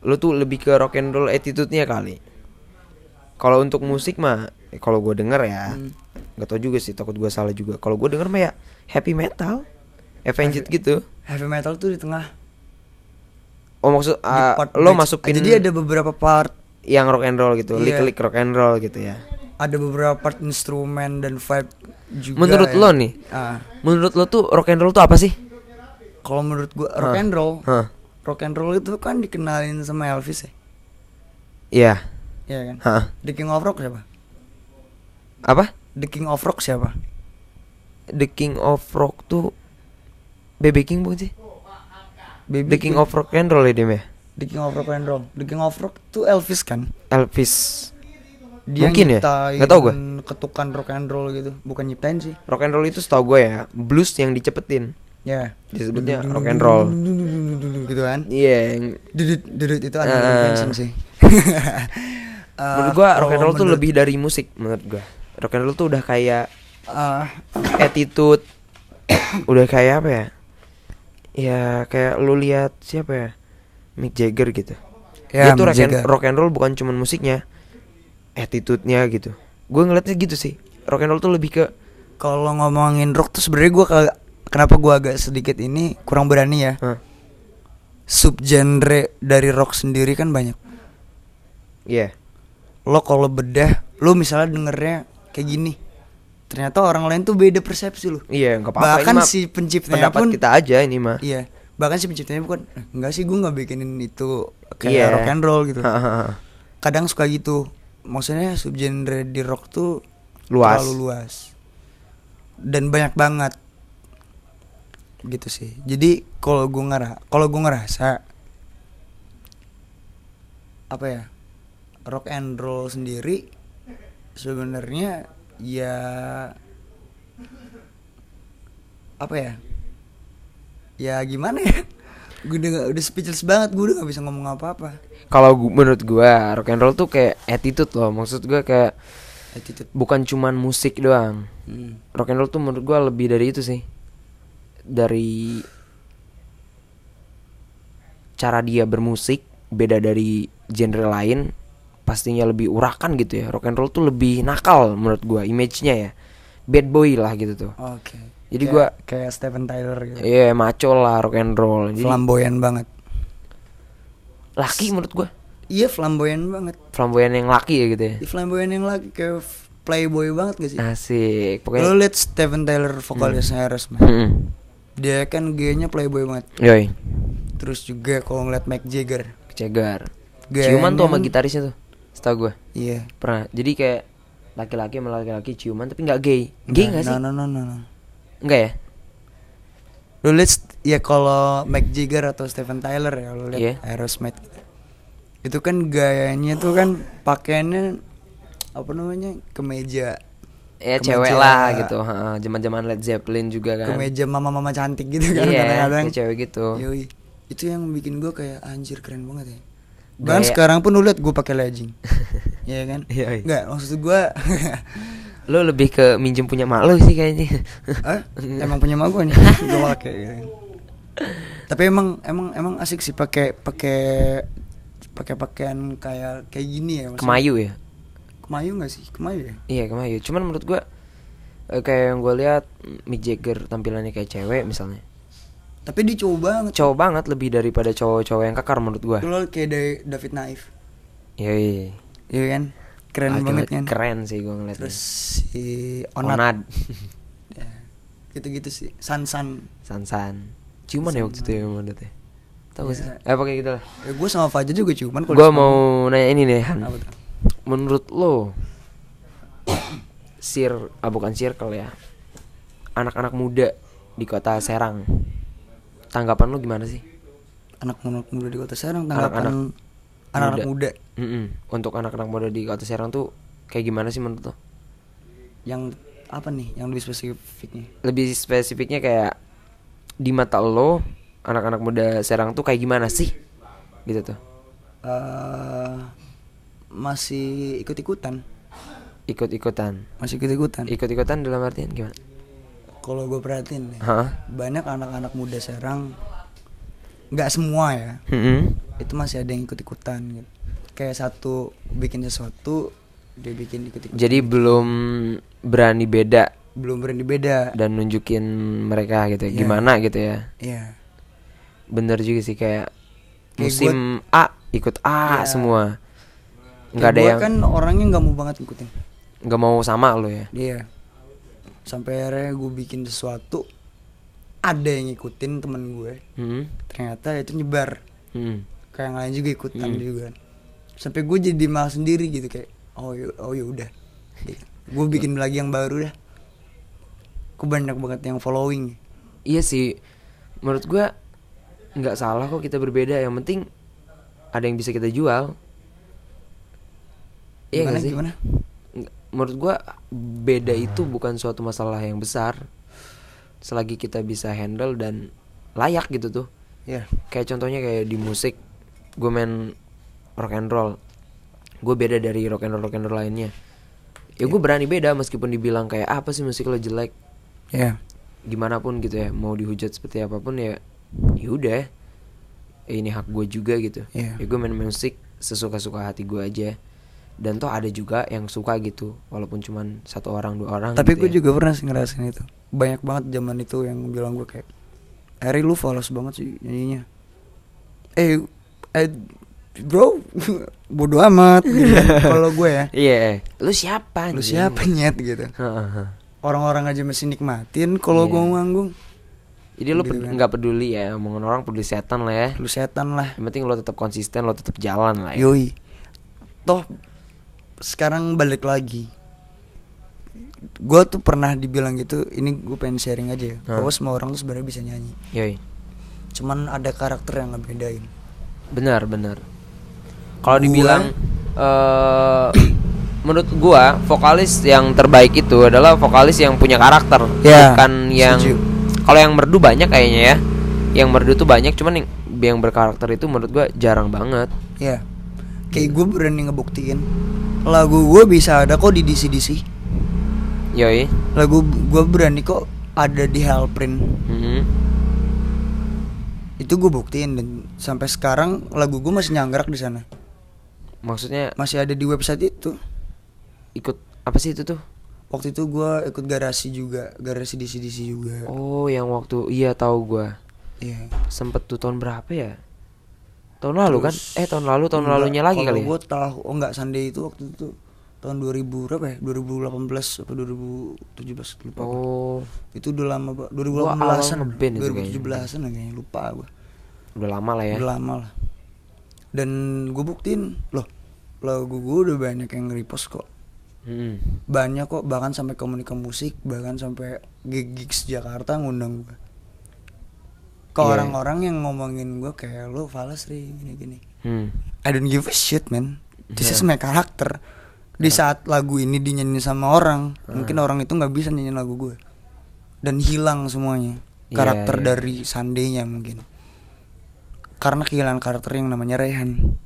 Lo tuh lebih ke rock and roll attitude-nya kali. Kalau untuk musik mah, eh, kalau gue denger ya, Hmm. nggak tau juga sih, takut gue salah juga. Kalau gue denger mah ya happy metal, Avenged gitu. Heavy metal tuh di tengah Oh maksud di part lo masukin Jadi ada beberapa part yang rock and roll gitu, Iya. lick-lick rock and roll gitu ya. Ada beberapa part instrumen dan vibe juga Menurut ya. lo nih, Ah, menurut lo tuh rock and roll tuh apa sih? Kalau menurut gue rock Hah. and roll Hah. Rock and roll itu kan dikenalin sama Elvis ya Iya. Iya kan Hah. The King of Rock siapa? Apa? The King of Rock siapa? The King of Rock tuh BB King bukan sih? Baby The King of Rock and roll ya Dim ya? The King of Rock and Roll The King of Rock tuh Elvis kan Elvis. Dia Mungkin ya? Nggak tahu gua. ketukan rock and roll gitu Bukan nyiptain sih Rock and roll itu setahu gue ya, blues yang dicepetin. Ya Disebutnya rock and roll. Gitu kan Iya, yang Dudut, dudut itu ada. Benson sih. <laughs> Eh, menurut gua rock and roll tuh lebih dari musik menurut gua. Rock and roll tuh udah kayak eh, attitude <coughs> udah kayak apa ya? Ya kayak lu lihat siapa ya? Mick Jagger gitu. ya, Dia tuh rock and, rock and roll bukan cuman musiknya, attitude-nya gitu. Gue ngeliatnya gitu sih. Rock and roll tuh lebih ke Kalau ngomongin rock tuh sebenarnya gua kagak kenapa gua agak sedikit ini kurang berani ya. Hah. Subgenre dari rock sendiri kan banyak. Iya. Lo kalau bedah, lo misalnya dengernya kayak gini. Ternyata orang lain tuh beda persepsi lo. Iya, nggak apa-apa. Bahkan ini si penciptanya pendapat pun kita aja ini mah. Iya, bahkan si penciptanya bukan "Eh, enggak sih gue nggak bikinin itu kayak Iya. rock and roll gitu. Kadang suka gitu. Maksudnya subgenre di rock tuh Luas. terlalu luas. Dan banyak banget. Gitu sih. Jadi kalau gue ngera, kalau gue ngerasa apa ya? Rock and roll sendiri sebenarnya ya apa ya? Ya gimana ya? Gue udah gak- udah speechless banget, gue udah gak bisa ngomong apa-apa. Kalau menurut gua rock and roll tuh kayak attitude loh. Maksud gua kayak Attitude. bukan cuman musik doang. Hmm. Rock and roll tuh menurut gua lebih dari itu sih. Dari cara dia bermusik beda dari genre lain pastinya lebih urakan gitu ya rock and roll tuh lebih nakal menurut gua image-nya ya bad boy lah gitu tuh Oke. Jadi Kayak- gua- kayak Steven Tyler gitu. iya maco lah rock and roll jadi Flamboyan banget. laki menurut gua Iya flamboyan banget. flamboyan yang laki ya gitu ya Di flamboyan yang lagi kayak playboy banget gak sih? asik Lo pokoknya liat Steven Tyler vokalisnya Aerosmith. Mm-mm. Dia kan gayanya playboy banget. yoi Terus juga kalau ngeliat Mick Jagger. Gayanya- ciuman tuh sama gitarisnya tuh setahu gua Iya. pernah jadi kayak laki-laki sama laki-laki ciuman tapi nggak gay gay nggak sih No, no, no, no, no. Nggak ya Lo liat st- ya kalau Mick Jagger atau Steven Tyler ya lo liat Iya. Aerosmith. Itu kan gayanya tuh kan pakaiannya apa namanya? kemeja. ya Kemeja- cewek lah gitu zaman zaman Led Zeppelin juga kan Kemeja mama-mama cantik gitu kan iya kadang-kadang. kayak cewek gitu Yoi. Itu yang bikin gua kayak anjir keren banget ya. Bahkan sekarang pun lu liat gue pakai legging. <laughs> Iya kan? Iya, iya. Enggak, maksud gua <laughs> lo lebih ke minjem punya mak lo sih kayaknya Hah? <laughs> emang punya mak gua nih. <laughs> Gua pakai gitu kan. Tapi emang emang emang asik sih pakai pakai pakai pakaian kayak kayak gini ya maksudnya. kemayu ya Kemayu gak sih? Kemayu ya? iya kemayu cuman menurut gua eh, kayak yang gue lihat Mick Jagger tampilannya kayak cewek misalnya Tapi dia cowok banget. cowok banget lebih daripada cowok-cowok yang kekar menurut gua Lu kayak dari David Naif. Yoi. Iya kan? Keren Ultimate banget kan. keren sih gue ngeliatnya Terus si Onat. Onad <laughs> Ya, gitu-gitu sih. San San. San-san Ciuman ya waktu itu ya menurut ya Tau gak sih? Iya. Eh pakai gitu lah Ya, gue sama Fajar juga cuman Gue mau nanya ini nih Han? Menurut lo Sir, ah bukan circle ya Anak-anak muda di kota Serang Tanggapan lo gimana sih? anak-anak muda di kota Serang tanggapan anak-anak muda. Mm-mm. Untuk anak-anak muda di kota Serang tuh Kayak gimana sih menurut lo? yang apa nih yang lebih spesifiknya Lebih spesifiknya kayak Di mata lo Anak-anak muda Serang tuh kayak gimana sih? Gitu tuh eh masih ikut-ikutan Ikut-ikutan masih ikut-ikutan Ikut-ikutan dalam artian gimana? kalau gue perhatiin nih Hah? banyak anak-anak muda Serang nggak semua ya Mm-mm. itu masih ada yang ikut-ikutan gitu kayak satu bikin sesuatu dia bikin ikut-ikutan Jadi belum berani beda belum berani beda dan nunjukin mereka gitu ya. Iya. Gimana gitu ya. Iya Bener juga sih kayak Kayak musim A ikut A Iya. semua. Nggak ada yang kan orangnya nggak mau banget ngikutin nggak mau sama lo ya. Iya. Sampai akhirnya gue bikin sesuatu ada yang ngikutin temen gue. Hmm. Ternyata itu nyebar. Hmm. Kayak yang lain juga ikutan Hmm. juga. Sampai gue jadi malah sendiri gitu kayak oh oh ya udah. Gue bikin lagi yang baru dah. Gue banyak banget yang following. Iya sih. Menurut gua nggak salah kok kita berbeda. Yang penting ada yang bisa kita jual. Iya Gimana, nggak sih? gimana? Menurut gua beda itu bukan suatu masalah yang besar. Selagi kita bisa handle dan layak gitu tuh. Iya. Kayak contohnya kayak di musik, gue main rock and roll, gue beda dari rock and roll rock and roll lainnya. Ya gue berani beda meskipun dibilang kayak apa sih musik lo jelek, Iya. gimana pun gitu ya, mau dihujat seperti apa pun ya, ya udah, Eh, ini hak gue juga gitu. Iya. Ya gue main musik sesuka-suka hati gue aja. Dan toh ada juga yang suka gitu, walaupun cuman satu orang dua orang. Tapi gitu gue ya. juga pernah sih ngerasain itu. Banyak banget zaman itu yang bilang gue kayak Eri lu falas banget sih nyanyinya. Eh, eh bro, <laughs> bodoh amat gitu. <laughs> Kalau gue ya. Iya, lu siapa? Lu anjing? siapa nyet gitu. Orang-orang aja masih nikmatin kalau Iya. gue manggung. Jadi lu Gitu kan. nggak peduli ya omongan orang peduli setan lah ya. Lu setan lah. Yang penting lo tetap konsisten, lo tetap jalan lah ya. Yoi. Toh sekarang balik lagi. Gue tuh pernah dibilang gitu, ini gue pengen sharing aja ya. Hah? Bahwa semua orang tuh sebenarnya bisa nyanyi. Yoi. Cuman ada karakter yang ngebedain. Benar, benar. Kalau dibilang eh menurut gua vokalis yang terbaik itu adalah vokalis yang punya karakter, Ya, bukan yang kalau yang merdu banyak kayaknya ya. Yang merdu tuh banyak, cuman yang yang berkarakter itu menurut gua jarang banget. Ya, kayak gue berani ngebuktiin lagu gue bisa ada kok di DC-DC. Yoi. Lagu gue berani kok ada di Hellprint. Mhm. itu gue buktiin dan sampai sekarang lagu gue masih nyangrak di sana Maksudnya masih ada di website itu ikut apa sih itu tuh? waktu itu gue ikut garasi juga garasi DC DC juga Oh, yang waktu iya tahu gua. iya Sempet tuh tahun berapa ya? Tahun lalu kan? Terus- Eh, tahun lalu tahun Enggak, lalunya lagi kalau kali ya? gue tahu oh enggak Sunday itu waktu itu tahun 2000 berapa ya 2018 apa 2017 lupa gua. Oh, itu udah lama Pak. Gua awal 2018an ngeband itu kayaknya. 2017an lah kayaknya lupa gue udah lama lah ya. udah lama lah dan gue buktiin loh lagu gue udah banyak yang repost kok Mm-mm. banyak kok bahkan sampai komunika musik bahkan sampai gig gigs Jakarta ngundang gue ke Iya. orang-orang yang ngomongin gue kayak lo falas ri gini gini Hmm. I don't give a shit man this is Yeah. my karakter di saat lagu ini dinyanyiin sama orang mungkin orang itu nggak bisa nyanyiin lagu gue dan hilang semuanya Iya, karakter iya. dari Sandenya mungkin karena kehilangan karakter yang namanya Rehan.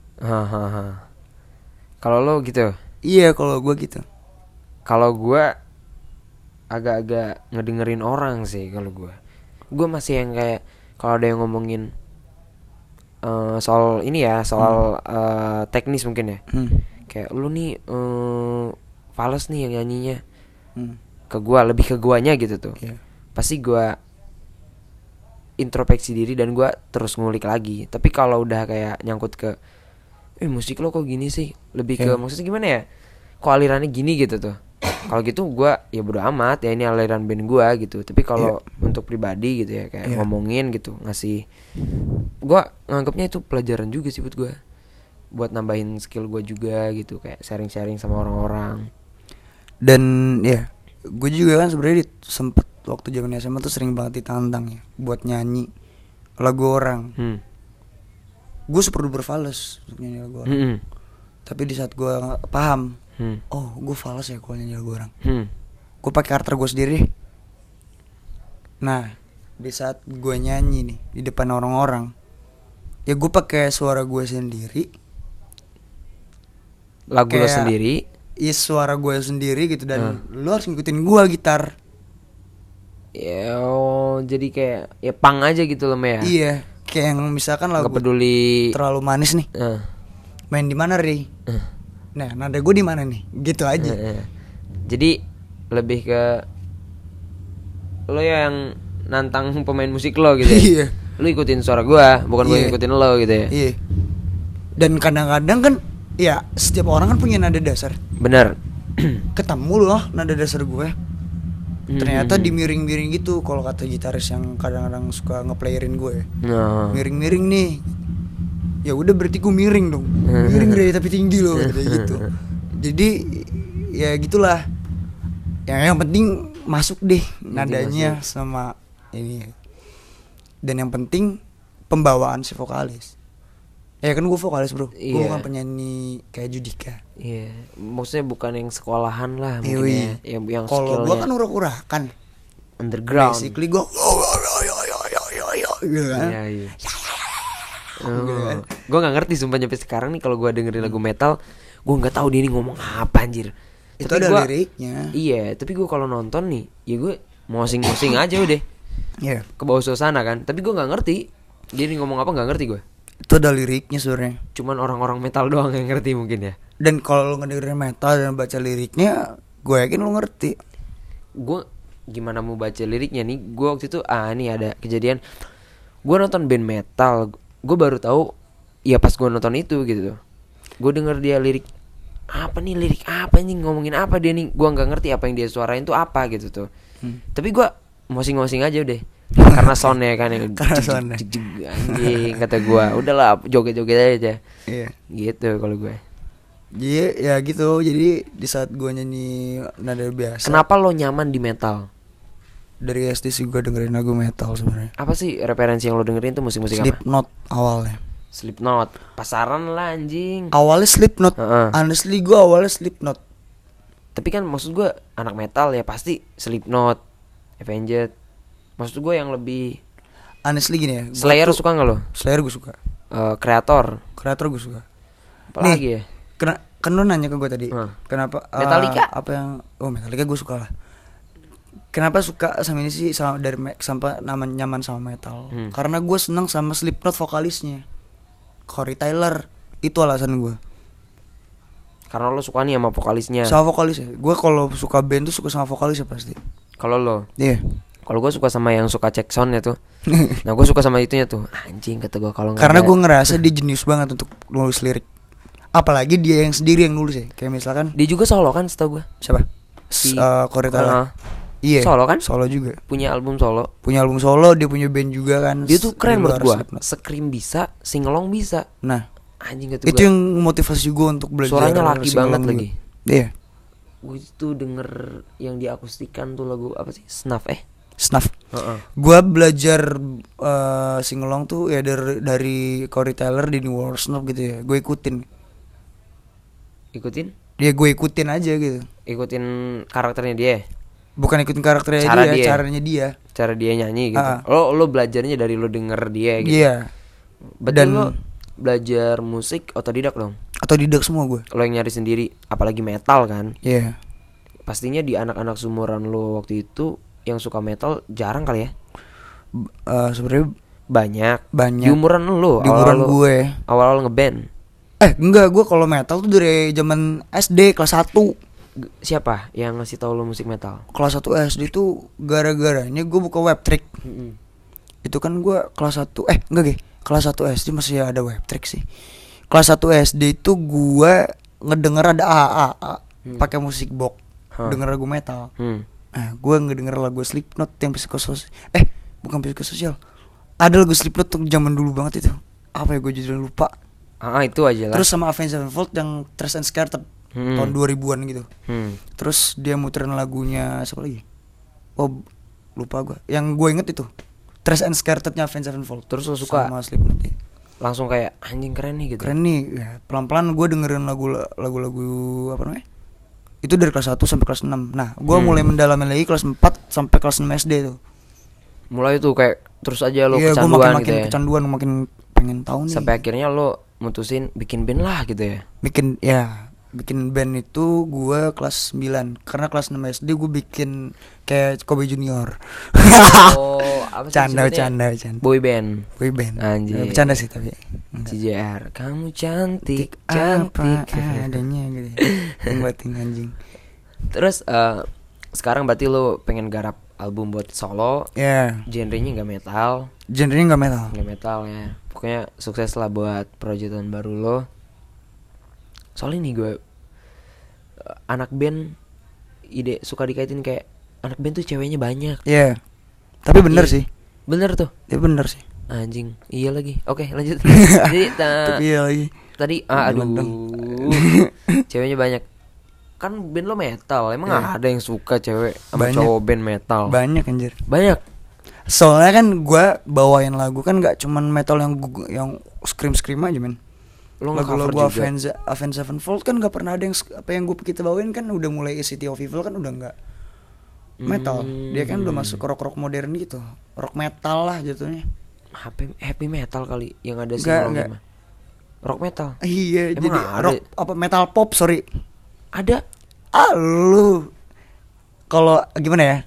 Kalau lo gitu, iya kalau gue gitu kalau gua agak-agak ngedengerin orang sih kalau gua. Gua masih yang kayak kalau ada yang ngomongin eh, soal ini ya, soal eh, teknis mungkin ya. hmm. Kayak lu nih eh fals nih yang nyanyinya Hmm. ke gua, lebih ke guanya gitu tuh. Iya. Pasti gua introspeksi diri dan gua terus ngulik lagi. Tapi kalau udah kayak nyangkut ke eh musik lo kok gini sih? Lebih ke Iya. maksudnya gimana ya? Kok alirannya gini gitu tuh. Kalau gitu gua ya bodo amat ya ini aliran band gua gitu. Tapi kalau untuk pribadi gitu ya kayak Iya. ngomongin gitu, ngasih gua nganggapnya itu pelajaran juga sih buat gua. Buat nambahin skill gua juga gitu kayak sharing-sharing sama orang-orang. dan ya gue juga kan sebenarnya sempet waktu zaman SMA tuh sering banget ditantang ya buat nyanyi lagu orang Hmm. gue super duper fals untuk nyanyi lagu orang Hmm. tapi di saat gue paham Hmm. oh gue fals ya kalau nyanyi lagu orang Hmm. gue pakai karakter gue sendiri nah di saat gue nyanyi nih di depan orang-orang ya gue pakai suara gue sendiri Lagu lo sendiri. Iya suara gue sendiri gitu dan Hmm. lu harus ngikutin gue gitar Ya, oh, jadi kayak ya pang aja gitu loh Mea. iya kayak yang misalkan lagu Gak peduli. terlalu manis nih Eh, main di mana ri eh, nah nada gue di mana nih gitu aja eh. Jadi lebih ke lo yang nantang pemain musik lo gitu. Ya? Iya. Lo ikutin suara gua, bukan gua Iya. ngikutin lo gitu ya. iya dan kadang-kadang kan ya setiap orang kan punya nada dasar. Bener. <clears throat> ketemu loh nada dasar gue. Ternyata Hmm. dimiring-miring gitu kalau kata gitaris yang kadang-kadang suka ngeplayerin gue. Nah. miring-miring nih. Ya udah berarti gue miring dong. Miring deh tapi tinggi loh kayak gitu. <laughs> Jadi ya gitulah. Yang yang penting masuk deh nadanya sama ini. Dan yang penting pembawaan si vokalis ya kan gue vokalis bro gue Iya. bukan penyanyi kayak Judika Iya, maksudnya bukan yang sekolahan lah Yoi. mungkin ya. Yang yang kalau gue kan urak-urakan underground. basically gue gitu kan Iya, iya. Oh. Gue gak ngerti sumpah nyampe sekarang nih kalau gue dengerin lagu metal, gue nggak tahu dia ini ngomong apa anjir. itu Tapi ada gua- liriknya Iya, tapi gue kalau nonton nih, ya gue mosing-mosing aja udah Iya. ke bawah suasana kan. Tapi gue nggak ngerti dia ini ngomong apa nggak ngerti gue. Itu ada liriknya sebenarnya Cuman orang-orang metal doang yang ngerti mungkin ya. dan kalau lo ngedengerin metal dan baca liriknya gue yakin lo ngerti Gue gimana mau baca liriknya nih? Gue waktu itu ah nih ada kejadian. Gue nonton band metal, gue baru tahu ya pas gue nonton itu gitu. Gue denger dia lirik apa nih lirik apa nih ngomongin apa dia nih? Gue nggak ngerti apa yang dia suarain tuh apa gitu tuh. Hmm. Tapi gue mosing-mosing aja udah karena soundnya kan yang Karena jeg, anjing kata gue udahlah joget-joget aja iya. Gitu kalau gue jadi ya gitu. Jadi di saat gue nyanyi nada biasa. Kenapa lo nyaman di metal? Dari SD sih gue dengerin lagu metal sebenarnya. Apa sih referensi yang lo dengerin tuh musik-musik apa? Slipknot awalnya. Slipknot. Pasaran lah anjing. Awalnya Slipknot. Heeh. honestly gue awalnya Slipknot. Tapi kan maksud gue anak metal ya pasti Slipknot Avenged maksud gue yang lebih honestly gini ya Slayer tuh- suka nggak lo? Slayer gue suka. Eh, kreator. Kreator gue suka. Apalagi ya? Kena, kan lo nanya ke gue tadi Hah. kenapa eh, Metallica? apa yang oh Metallica gue suka lah. Kenapa suka sama ini sih sama dari me- sampai nama nyaman sama metal? Hmm. karena gue seneng sama Slipknot vokalisnya. Corey Taylor itu alasan gue Karena lo suka nih sama vokalisnya. sama vokalisnya gue kalau suka band tuh suka sama vokalisnya pasti. Kalau lo, iya kalau gue suka sama yang suka cek soundnya tuh. <laughs> Nah gue suka sama itunya tuh. Anjing kata gue kalau karena gue ngerasa dia jenius banget untuk nulis lirik apalagi dia yang sendiri yang nulis ya kayak misalkan dia juga solo kan setahu gue. siapa Si- Taylor Ah, iya solo kan? solo juga punya album solo. punya album solo dia punya band juga kan Dia tuh keren menurut luar gue. Scream bisa, singelong bisa. nah Anjing kata itu yang motivasi gue untuk belajar Suaranya laki banget juga. lagi. iya Gue itu denger yang diakustikan tuh lagu apa sih? Snuff eh. Snuff Heeh. Gua belajar eh singelong tuh ya dari dari Corey Taylor di New World Snuff gitu ya gue ikutin Ikutin? dia gue ikutin aja gitu Ikutin karakternya dia. bukan ikutin karakternya Cara dia, dia. caranya dia Cara dia nyanyi gitu. Ah. Lo lo belajarnya dari lo denger dia gitu. iya Betul Dan- lo belajar musik otodidak dong. atau didak semua gue Lo yang nyari sendiri, apalagi metal kan. iya Pastinya di anak-anak sumuran lo waktu itu yang suka metal jarang kali ya. Eh, sebenarnya Banyak. banyak Di umuran lo, di umuran lo- gue awal-awal ngeband. eh enggak gue kalau metal tuh dari zaman SD kelas 1 G- Siapa yang ngasih tahu lo musik metal? kelas 1 SD tuh gara-garanya gue buka web trick Mm-mm. itu kan gua kelas 1 eh enggak Ge. kelas 1 SD masih ada web trick sih kelas 1 SD itu gua ngedenger ada AA Hmm. pakai musik box Hah. denger lagu metal Hmm. Nah gua ngedenger lagu Slipknot yang psikososial eh bukan psikososial ada lagu Slipknot tuh zaman dulu banget itu apa ya gue jadi lupa Ah, itu aja lah. terus sama Avenged Sevenfold yang Trash and Scared Hmm. tahun 2000-an gitu Hmm. terus dia muterin lagunya siapa lagi oh lupa gua yang gue inget itu Trash and Scared-nya Avenged Sevenfold Terus lo suka sama Slipknot iya. langsung kayak anjing keren nih gitu. keren nih ya, pelan-pelan gue dengerin lagu lagu-lagu apa namanya itu dari kelas 1 sampai kelas 6 nah gue Hmm. mulai mendalami lagi kelas 4 sampai kelas 6 SD tuh Mulai tuh kayak terus aja lo iya gue kecanduan makin makin gitu ya. kecanduan makin pengen tahu nih Sampai akhirnya lo mutusin bikin band lah gitu ya. bikin ya bikin band itu gue kelas 9 karena kelas 6 SD gue bikin kayak Kobe Junior oh, <laughs> apa sih canda canda canda Boy band. boy band Anjir. Eh, bercanda sih tapi. CJR, kamu cantik, apa cantik. adanya gitu <laughs> yang batin anjing Terus eh, sekarang berarti lo pengen garap album buat solo, ya genrenya nggak metal, genrenya nggak metal nggak metal ya. Pokoknya sukses lah buat proyekan baru lo. Soalnya nih gue eh, anak band ide suka dikaitin kayak anak band tuh ceweknya banyak. Iya. Tapi bener Iya. sih. Bener tuh. Ya bener sih. Anjing, iya lagi. Oke, lanjut. Jadi <laughs> ta- Tapi <laughs> iya lagi. tadi ah, aduh. <laughs> Ceweknya banyak. Kan band lo metal, emang Iya. ada yang suka cewek sama Banyak. cowok band metal? Banyak anjir. Banyak. Soalnya kan gua bawain lagu kan nggak cuman metal yang yang scream scream aja men. Lo Lagu-lagu. Avenged Avenged Sevenfold kan nggak pernah ada yang apa yang gua kita bawain kan udah mulai City of Evil kan udah nggak metal. Dia kan udah Hmm. masuk ke rock rock modern gitu. Rock metal lah jatuhnya. happy happy metal kali yang ada nggak. mah. Rock metal. Iya, Emang jadi ada? rock apa metal pop sorry. Ada. Ah lu kalau gimana ya?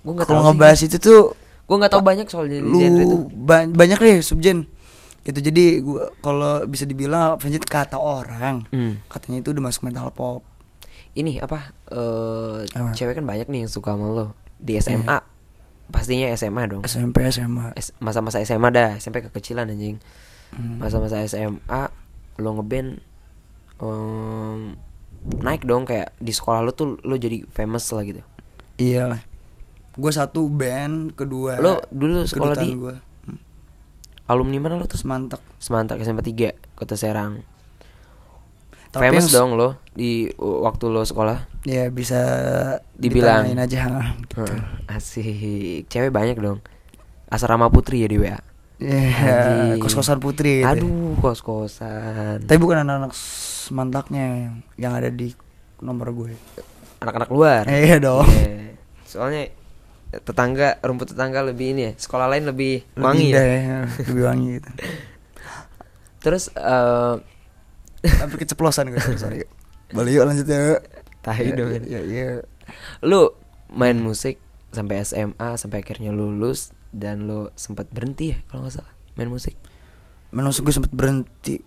Gue nggak tahu. Kalau ngebahas itu tuh Gue nggak tahu banyak soal genre itu. lu ba- banyak deh subgen gitu jadi gua kalau bisa dibilang Avenged kata orang Hmm. katanya itu udah masuk metal pop Ini apa? eh Apa? cewek kan banyak nih yang suka sama lo di SMA. Pastinya SMA dong. SMP SMA masa-masa SMA dah, SMP kekecilan anjing. Hmm. Masa-masa SMA lo ngeband em, naik dong kayak di sekolah lo tuh lo jadi famous lah gitu. iyalah gue satu band kedua Lo dulu sekolah di gua. Alumni mana lo tuh? terus mantap Semantak SMP 3 Kota Serang. Tapi famous dong lo di waktu lo sekolah. ya bisa Dibilang. aja ha, gitu. Asik. Cewek banyak dong. Asrama Putri ya di WA. ya Anjing. kos kosan putri gitu ya. Aduh, kos-kosan. tapi bukan anak-anak semantaknya yang, ada di nomor gue Anak-anak luar. iya dong Iya. Soalnya tetangga rumput tetangga lebih ini ya. Sekolah lain lebih, Lebih wangi ya. ya <laughs> lebih wangi gitu <laughs> Terus eh Sampai keceplosan gue <laughs> sorry. Boleh yuk lanjut ya. tahi dong. Ya, ya, Lu main musik sampai SMA sampai akhirnya lulus dan lo sempat berhenti ya kalau nggak salah main musik Memang gue sempet berhenti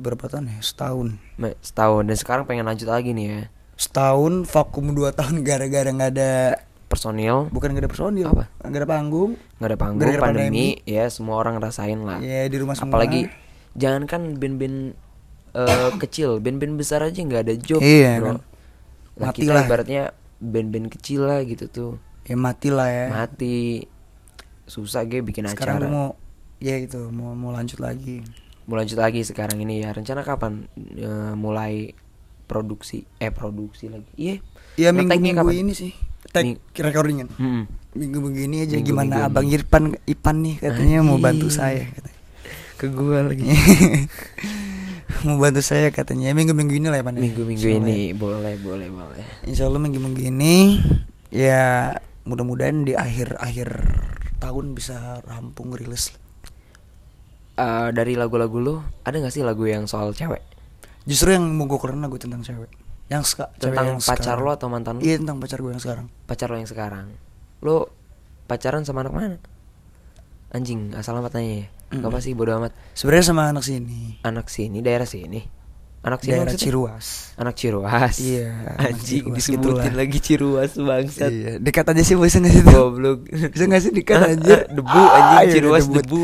berapa tahun ya setahun setahun dan sekarang pengen lanjut lagi nih ya setahun vakum dua tahun gara-gara nggak ada personil. Bukan nggak ada personil. Apa? nggak ada panggung. Nggak ada panggung Gara-gara pandemi, ya semua orang ngerasain lah. Ya di rumah semua. Apalagi jangankan band-band eh, kecil band-band besar aja nggak ada job Iya, bro. kan. Nah, Mati kita lah. ibaratnya band-band kecil lah gitu tuh. Ya mati lah ya. Mati. Susah gue bikin sekarang acara gue mau ya gitu mau mau lanjut lagi. Mau lanjut lagi sekarang ini ya. Rencana kapan eh, mulai produksi? Eh produksi lagi. Iya. Ya Ngeteknya minggu minggu kapan? ini sih Ming- recordingan Mm-mm. minggu begini aja Minggu-minggu gimana ini. abang Irfan Ipan nih katanya mau bantu saya katanya. ke gua lagi <laughs> mau bantu saya katanya minggu minggu ini lah ya Pan ya? Insya Allah ini boleh boleh boleh ya. Insya Allah minggu minggu ini ya mudah-mudahan di akhir akhir tahun bisa rampung rilis Eh, dari lagu-lagu lu ada gak sih lagu yang soal cewek justru yang mau gue keluarin lagu tentang cewek yang seka, cewek tentang yang pacar sekarang. lo atau mantan lo? Iya tentang pacar gue yang sekarang. Pacar lo yang sekarang. Lo pacaran sama anak mana? Anjing asal amat tanya ya. Mm. Gak apa sih bodo amat. Sebenarnya sama anak sini. Anak sini daerah sini. Anak sini daerah? Ciruas. Anak Ciruas. Iya, <laughs> anjing Ciruas disebutin gitulah. lagi Ciruas bangsat. Iya dekat aja sih bisa nggak sih goblok. <laughs> Bisa nggak sih dekat aja debu anjing Ah, iya, Ciruas debut. debu.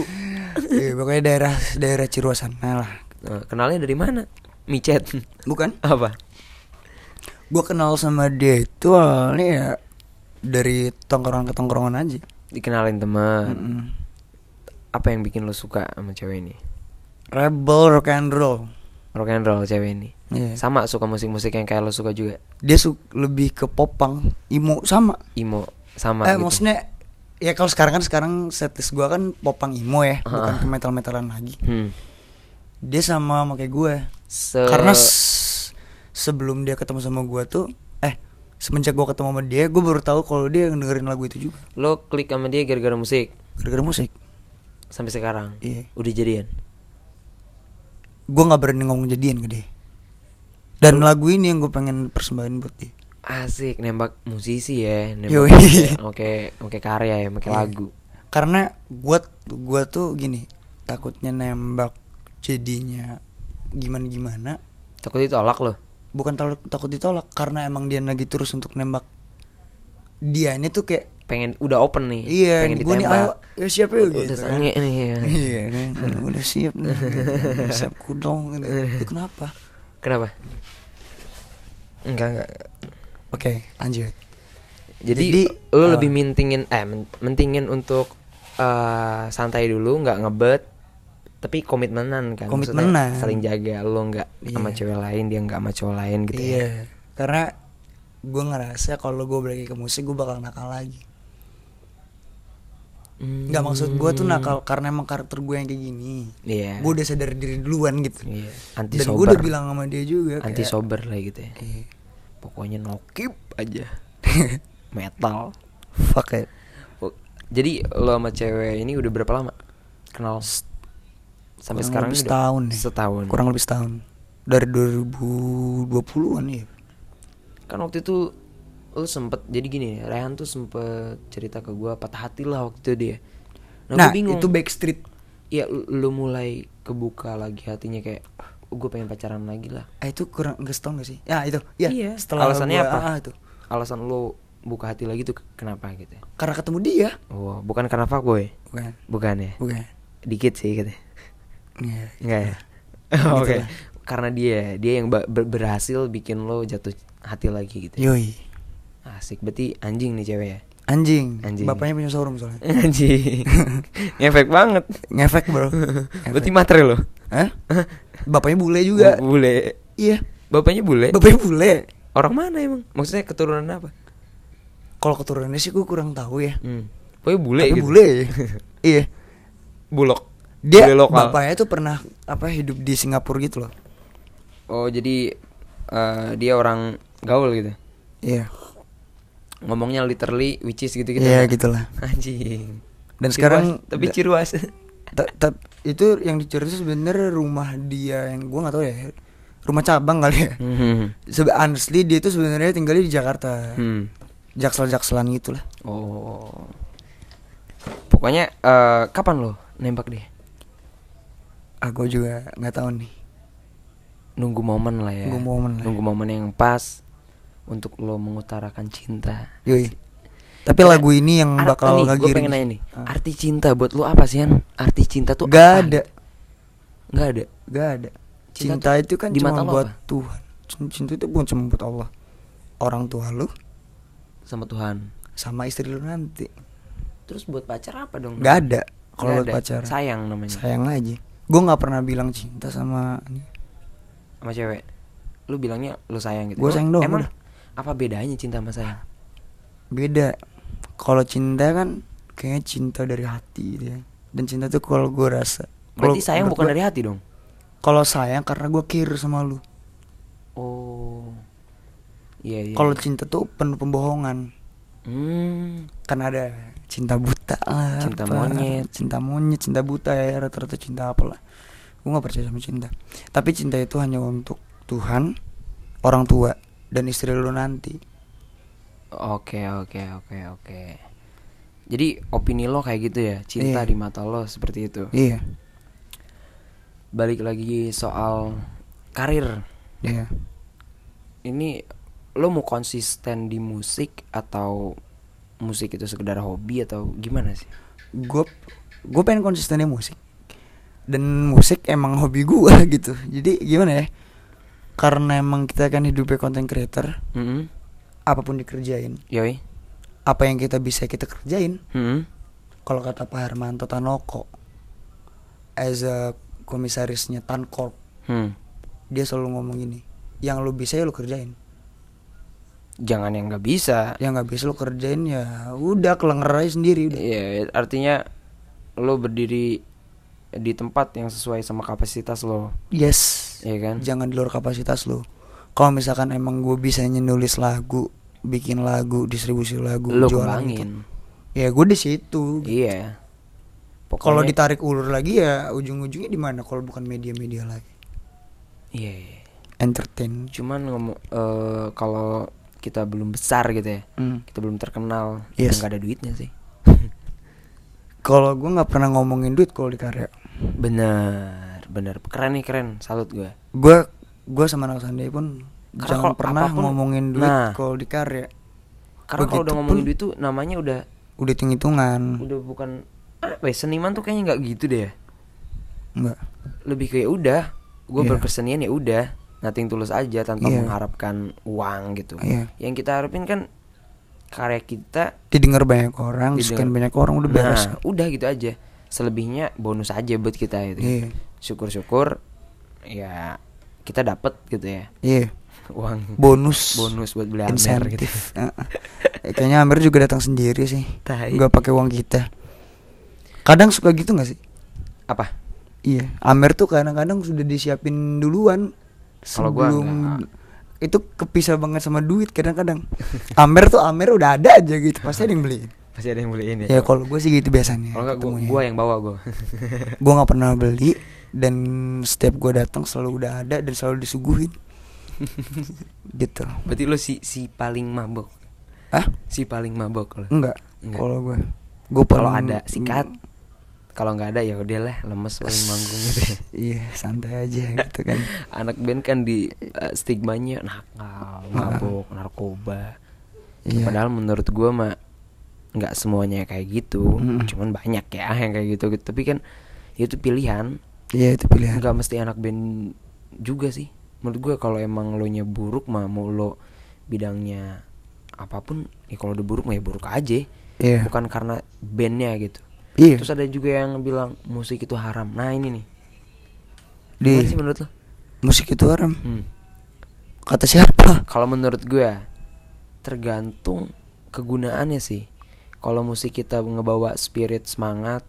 Iya pokoknya daerah daerah Ciruas sana lah. Nah, kenalnya dari mana? Micet. Bukan. Apa gue kenal sama dia itu awalnya ya dari tongkrongan ke tongkrongan aja dikenalin teman Mm-mm. apa yang bikin lo suka sama cewek ini rebel rock and roll rock and roll cewek ini Iya. sama suka musik-musik yang kayak lo suka juga dia su lebih ke popang imo sama imo sama eh gitu. maksudnya ya kalau sekarang kan sekarang setlist gue kan popang imo ya bukan Ah. ke metal metalan lagi Hmm. dia sama sama kayak gue Se karena sebelum dia ketemu sama gue tuh eh semenjak gue ketemu sama dia gue baru tahu kalau dia dengerin lagu itu juga. Lo klik sama dia gara-gara musik? Gara-gara musik? Sampai sekarang? Iya. udah jadian? Gue nggak berani ngomong jadian ke dia. Dan lagu ini yang gue pengen persembahin buat dia. Asik nembak musisi ya nembak oke oke karya ya pakai Iya. lagu. Karena gue gua tuh gini takutnya nembak jadinya gimana gimana takut ditolak lo bukan takut takut ditolak karena emang dia lagi terus untuk nembak dia ini tuh kayak pengen udah open nih iya pengen gue nih ayo ya siap ya udah gitu kan. sange nih ya. iya kan udah siap nih siap kudong gitu. itu kenapa kenapa enggak enggak oke lanjut jadi, Jadi, lo apa? lebih mentingin eh men- mentingin untuk eh, santai dulu nggak ngebet tapi komitmenan kan Maksudnya Komitmenan. saling jaga lo nggak sama Iya. cewek lain dia nggak sama cowok lain gitu ya. Iya karena gue ngerasa kalau gue balik ke musik gue bakal nakal lagi. Nggak maksud gue tuh nakal karena emang karakter gue yang kayak gini. Hmm. iya. Gue udah sadar diri duluan gitu. Iya anti dan gue udah bilang sama dia juga anti kayak, sober lah gitu ya. Iya. pokoknya nokip aja. <laughs> Metal. Fuck it. Jadi lo sama cewek ini udah berapa lama? Kenal sampai Kurang sekarang lebih setahun deh. setahun. Kurang lebih setahun. Dari 2020-an ya. Kan waktu itu lu sempet jadi gini Rehan tuh sempet cerita ke gua patah hati lah waktu itu dia. Nah, nah, bingung. itu backstreet. Ya lu, mulai kebuka lagi hatinya kayak gue pengen pacaran lagi lah. Ah itu kurang setahun gak sih? Ya itu ya Iya. setelah Alasannya gua- apa? ah, itu. Alasan lu buka hati lagi tuh kenapa gitu ya? karena ketemu dia. Oh bukan karena fuckboy? Bukan. Bukan ya? Bukan. Dikit sih gitu Iya. enggak ya? Gitu <laughs> oke. Karena dia dia yang ber- berhasil bikin lo jatuh hati lagi gitu ya? yoi. Asik. Berarti anjing nih cewek ya? Anjing. Anjing. bapaknya punya showroom soalnya. <laughs> Anjing. <laughs> Ngefek banget. Ngefek bro. Berarti matre lo? Hah? bapaknya bule juga. Bu- bule. Iya. Bapaknya bule? Bapaknya bule. Orang mana emang? Maksudnya keturunan apa? Kalau keturunannya sih gue kurang tahu ya. Hmm. pokoknya bule Tapi gitu. bule iya. Bulog dia Bule lokal. bapaknya tuh pernah apa hidup di Singapura gitu loh. Oh jadi eh, dia orang gaul gitu? Iya. Ngomongnya literally which is gitu gitu iya gitulah. <laughs> Anjing. Dan Ciruas, sekarang tapi ciruas. Ta- ta- itu yang dicuri itu sebenarnya rumah dia yang gua nggak tahu ya. Rumah cabang kali ya. Hmm. Sebe honestly dia itu sebenarnya tinggalnya di Jakarta. Hmm. jaksel-jakselan gitu lah. Oh. Pokoknya eh, kapan lo nembak dia? Aku juga nggak tahu nih Nunggu momen lah ya. Nunggu momen lah. Nunggu momen yang pas untuk lo mengutarakan cinta. Yoi. tapi Karena lagu ini yang bakal nih, gue pengen nanya nih. Ah. Arti cinta buat lo apa sih, Han? Arti cinta tuh Gak apa? ada Nggak ada. Gak ada Cinta cinta, itu kan di cuma lo buat apa? Tuhan Cin- cinta itu bukan cuma buat Allah orang tua lu Sama Tuhan. sama istri lu nanti Terus buat pacar apa dong? Gak ada kalau buat ada. pacaran Sayang namanya. sayang aja gue nggak pernah bilang cinta sama Sama cewek. Lu bilangnya lu sayang gitu. Emang- sayang doang, Emang udah. apa bedanya cinta sama sayang? beda kalau cinta kan kayaknya cinta dari hati gitu ya dan cinta tuh kalau gue rasa Berarti Kalau sayang bukan gua- dari hati dong. kalau sayang karena gue care sama lu Oh. Iya, iya. kalau cinta tuh penuh pembohongan Hmm. kan ada cinta buta lah Cinta apa, monyet. cinta monyet cinta buta ya rata-rata cinta apa lah gue nggak percaya sama cinta tapi cinta itu hanya untuk Tuhan orang tua dan istri lu nanti Oke, oke, oke, oke. Jadi opini lo kayak gitu ya, cinta Iya. di mata lo seperti itu. iya Balik lagi soal karir. iya Ini lo mau konsisten di musik atau musik itu sekedar hobi atau gimana sih? gue gue pengen konsisten di musik dan musik emang hobi gue <laughs> gitu jadi gimana ya karena emang kita kan hidupnya content creator Hmm. apa pun dikerjain Yoi. apa yang kita bisa kita kerjain Hmm. kalau kata Pak Hermanto Tanoko as a komisarisnya Tancorp Hmm. dia selalu ngomong gini yang lu bisa ya lu kerjain Jangan yang nggak bisa. yang nggak bisa lu kerjain ya udah kelenger aja sendiri udah Iya, artinya lo berdiri di tempat yang sesuai sama kapasitas lo, yes ya kan? jangan di luar kapasitas lu kalau misalkan emang gue bisa nulis lagu bikin lagu distribusi lagu Lo jualan kembangin. itu, ya gue di situ Iya. kalau Pokoknya- ditarik ulur lagi ya ujung-ujungnya di mana kalau bukan media-media lagi Iya, iya. entertain Cuman ngomong eh, kalau kita belum besar gitu ya, Hmm. kita belum terkenal, Yes. nggak ada duitnya sih. <laughs> kalau gue nggak pernah ngomongin duit kalau di karya Bener, bener. Keren nih keren, salut gue. gue gue sama anak sandi pun Karena jangan pernah apapun- ngomongin duit Nah. kalau di karya Karena kalau udah ngomongin duit tuh namanya udah udah hitung hitungan udah bukan apa ya, seniman tuh kayaknya nggak gitu deh. ya. enggak Lebih kayak udah, gue Iya. berkesenian ya udah, nothing tulus aja tanpa Iya. mengharapkan uang gitu. Iya. Yang kita harapin kan karya kita didengar banyak orang Didengar. sekian banyak orang udah beres Nah, udah gitu aja. Selebihnya bonus aja buat kita itu. Iya. Syukur-syukur ya kita dapat gitu ya iya <laughs> uang bonus bonus buat beli Amer gitu. <laughs> Ya, kayaknya Amer juga datang sendiri sih Tai. nggak pakai uang kita kadang suka gitu nggak sih Apa? iya Amer tuh kadang-kadang sudah disiapin duluan Kalau gua sebelum nggak. itu kepisah banget sama duit kadang-kadang <laughs> Amer tuh Amer udah ada aja gitu pasti ada yang beli Pasti ada yang beliin ya. ya kalau gue sih gitu biasanya Kalau enggak gua, gua yang bawa gua. <laughs> gue nggak pernah beli dan setiap gue datang selalu udah ada dan selalu disuguhin <laughs> gitu Berarti lu si si paling mabok. ah Si paling mabok lo. enggak Enggak. kalau gue gue Kalau ada sikat. Kalau nggak ada ya udahlah lemes paling manggung gitu. ya. <laughs> iya santai aja gitu kan <laughs> Anak band kan di eh, stigmanya nakal, mabok, narkoba. Iya. Padahal menurut gua mah nggak semuanya kayak gitu, Mm. cuman banyak ya yang kayak gitu. Tapi kan itu pilihan, iya itu pilihan nggak mesti anak band juga sih. Menurut gua kalau emang lo nya buruk mah mau lo bidangnya apa pun, ya kalau udah buruk mah ya buruk aja. iya Bukan karena bandnya gitu. Iya Terus ada juga yang bilang musik itu haram. Nah ini nih, di gimana sih menurut lo? musik itu haram Hmm. kata siapa Kalau menurut gue tergantung kegunaannya sih. Kalau musik kita ngebawa spirit semangat,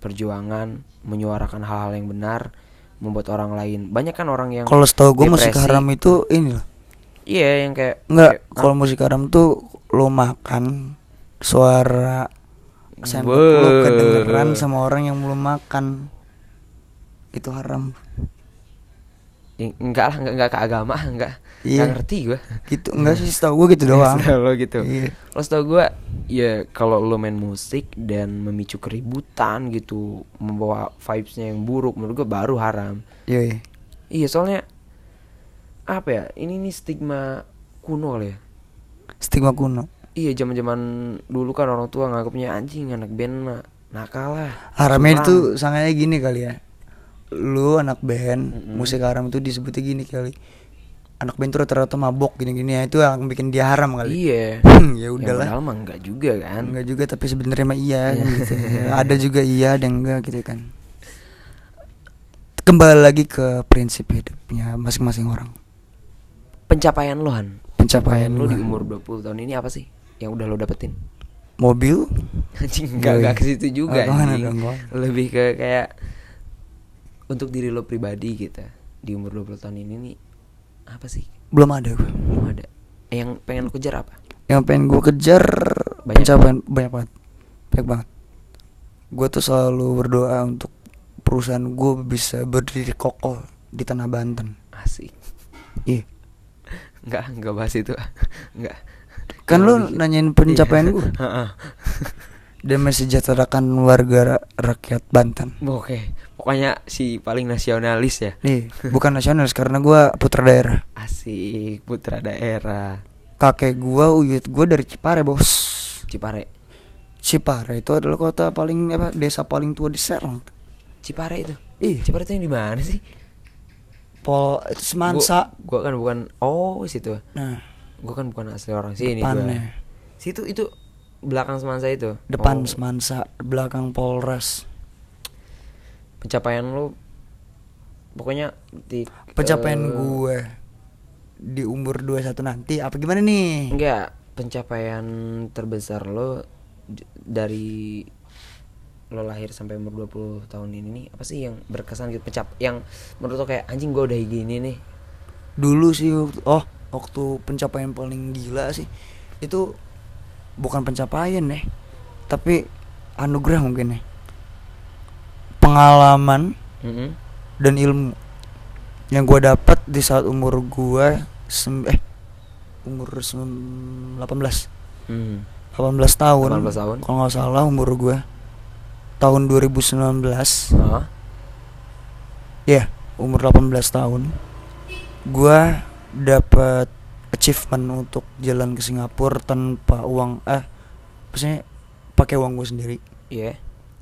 perjuangan, menyuarakan hal-hal yang benar, membuat orang lain. Banyak kan orang yang kalau setahu gue musik haram itu ini loh Iya, yang kayak enggak kalau musik haram tuh lo makan suara sendok lo kedengeran sama orang yang belum makan. Itu haram. Enggak lah enggak, enggak ke agama <laughs> enggak. Iya. enggak ngerti gue gitu enggak sih setahu gue gitu <laughs> doang. lo gitu. Iya. lo tau gue ya kalau lo main musik dan memicu keributan gitu membawa vibesnya yang buruk menurut gue baru haram. Iya iya. iya soalnya apa ya ini nih stigma kuno kali ya? Stigma kuno iya zaman zaman dulu kan orang tua nganggapnya anjing anak band mah nakal lah. Haramnya curang." itu sangatnya gini kali ya. Lu anak band Mm-mm. musik haram itu disebutnya gini kali. Anak band tuh rata-rata mabok gini-gini ya. Itu yang bikin dia haram kali. Iya. Ya ya udahlah. padahal mah enggak juga kan. Enggak juga tapi sebenarnya mah iya Iya. gitu. <laughs> ada juga iya ada yang enggak gitu kan. Kembali lagi ke prinsip hidupnya masing-masing orang. Pencapaian lo Han. Pencapaian lo di umur 20 tahun ini apa sih yang udah lo dapetin? Mobil? <laughs> Anjing enggak ke situ juga Oh, anjing. lebih ke kayak untuk diri lo pribadi gitu di umur 20 tahun ini nih apa sih? Belum ada gue belum ada. Eh, yang pengen lo kejar apa? Yang pengen gue kejar Banyak. pencapaian banyak banget. Banyak banget. Gue tuh selalu berdoa untuk perusahaan gue bisa berdiri kokoh di tanah Banten. Asik. Iya. <laughs> Enggak enggak bahas itu. <laughs> Enggak kan lu dikit. nanyain pencapaian Iya. gue Heeh. dan mensejahterakan warga ra- rakyat Banten. Oke. Pokoknya si paling nasionalis ya. Nih bukan nasionalis karena gue putra daerah. Asik putra daerah. Kakek gue uyut gue dari Cipare bos. Cipare? Cipare itu adalah kota paling apa desa paling tua di Serang. Cipare itu? Ih Cipare itu yang di mana sih? Pol Semansa. Gua, gua kan bukan oh situ. Nah gua kan bukan asli orang sini depannya gua. situ itu belakang semansa itu? Depan Oh, Semansa belakang Polres. Pencapaian lu pokoknya di pencapaian eh, gue di umur 21 nanti apa gimana nih? Enggak pencapaian terbesar lo dari lo lahir sampai umur 20 tahun ini nih apa sih yang berkesan gitu? Pencap yang menurut lo kayak anjing gua udah gini nih. Dulu sih oh waktu pencapaian paling gila sih itu bukan pencapaian deh tapi anugerah mungkin ya pengalaman Mm-mm. dan ilmu yang gue dapat di saat umur gue sem- eh umur sem- 18 Hmm. 18 tahun 18 tahun. kalau nggak salah umur gue tahun 2019 Hah? ya umur 18 tahun gue dapat achievement untuk jalan ke Singapura tanpa uang eh maksudnya pakai uang gue sendiri Iya.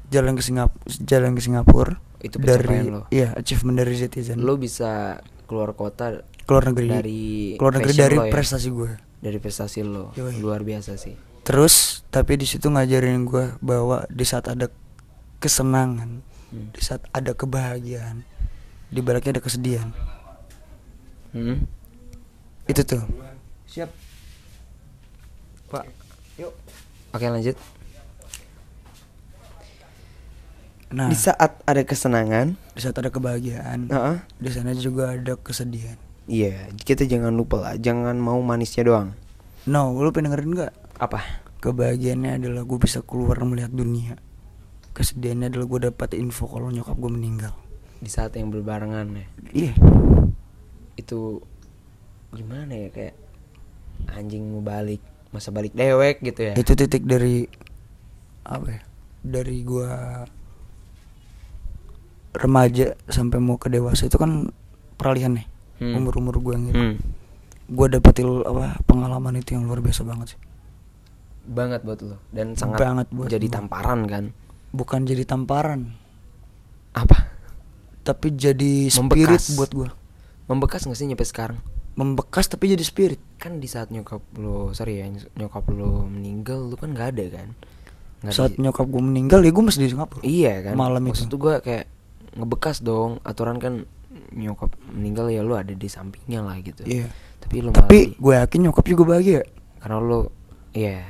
jalan ke Singapura jalan ke Singapura Itu dari lo. iya achievement dari Citizen Lo bisa keluar kota keluar negeri dari keluar negeri dari ya? prestasi gue dari prestasi lo. Yoi. Luar biasa sih. terus tapi di situ ngajarin gue bahwa di saat ada kesenangan Hmm. di saat ada kebahagiaan di baliknya ada kesedihan Hmm. Itu tuh. Siap. Pak yuk. Oke lanjut. nah. Di saat ada kesenangan, di saat ada kebahagiaan. Heeh. di sana juga ada kesedihan. Iya, kita jangan lupa lah, jangan mau manisnya doang. no lu pengen dengerin nggak? Apa? kebahagiaannya adalah gue bisa keluar melihat dunia. Kesedihannya adalah gue dapat info kalau nyokap gue meninggal. Di saat yang berbarengan ya. iya. Itu gimana ya kayak anjing mau balik, masa balik dewek gitu ya. itu titik dari apa ya dari gue remaja sampai mau ke dewasa itu kan peralihan nih Hmm. umur umur gue yang gitu Hmm. gue dapet il- apa pengalaman itu yang luar biasa banget sih Banget buat lo dan sangat Banget buat jadi gua. tamparan kan. bukan jadi tamparan Apa? tapi jadi spirit Membekas. buat gue Membekas gak sih nyampe sekarang? Membekas tapi jadi spirit. Kan di saat nyokap lo, sorry ya, nyokap lo meninggal, lu kan gak ada kan? Nggak saat di- nyokap gue meninggal ya gue masih di Singapura. Iya kan? Malam Maksud itu gue kayak Ngebekas dong Aturan kan Nyokap meninggal ya lu ada di sampingnya lah gitu. Iya. Tapi lu malah tapi gue yakin nyokap juga bahagia. Karena lu Iya.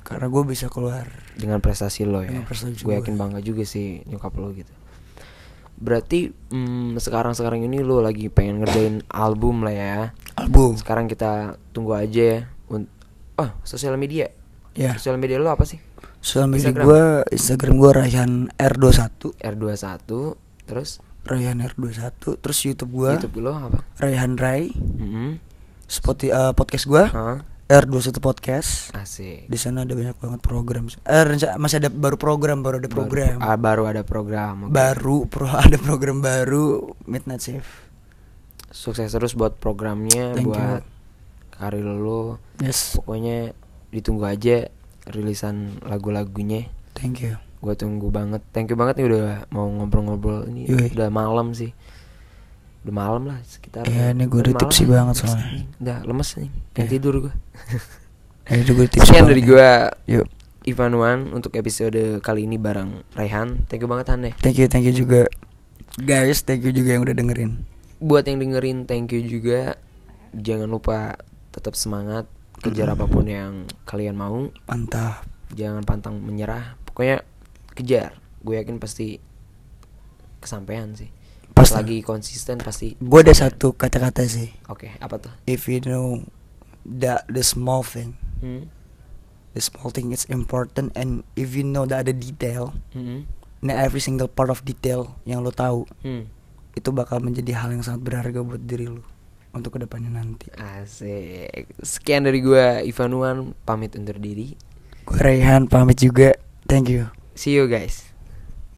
Karena gue bisa keluar. Dengan prestasi lo ya. Gue. yakin bangga juga sih Nyokap lo gitu Berarti mm, Sekarang-sekarang ini lu lagi pengen ngerjain album lah ya. Album? Sekarang kita tunggu aja ya Oh sosial media? Ya. Sosial media lu apa sih? sosial media Instagram. gue Instagram gue Rayhan R21 R21 Terus? Raihan R21 terus YouTube gua YouTube lo apa? Raihan Rai Mm-mm. Spotify podcast gua. Hah? R21 podcast. Asik. Di sana ada banyak banget program eh masih ada baru program baru ada program. baru, ah, baru ada program oke. baru pro <laughs> ada program baru Midnight Safe sukses terus buat programnya Thank you. buat karir lo yes. Pokoknya ditunggu aja rilisan lagu-lagunya. Thank you. Gue tunggu banget. Thank you banget nih udah mau ngobrol-ngobrol. Ini Yoi. udah malam sih udah malam lah sekitar Ya, ini gua udah malam. banget soalnya. udah lemes nih pengen Iya. tidur gue itu gue tips sekian dari gue yuk. Ivan Wan untuk episode kali ini bareng Raihan thank you banget Han deh thank you thank you juga. Guys thank you juga yang udah dengerin. Buat yang dengerin thank you juga. Jangan lupa tetap semangat kejar apa pun yang kalian mau. Mantap jangan pantang menyerah. Pokoknya kejar. Gue yakin pasti kesampaian sih Pas lagi konsisten pasti. Gue ada satu kata-kata sih. Oke apa tuh? If you know that the small thing. Hmm? the small thing is important and if you know that ada detail Hmm? nah every single part of detail yang lo tahu Hmm. itu bakal menjadi hal yang sangat berharga buat diri lo untuk ke depannya nanti. Asik. Sekian dari gue Ivan Wan pamit undur diri. Gue Raihan pamit juga. Thank you. See you guys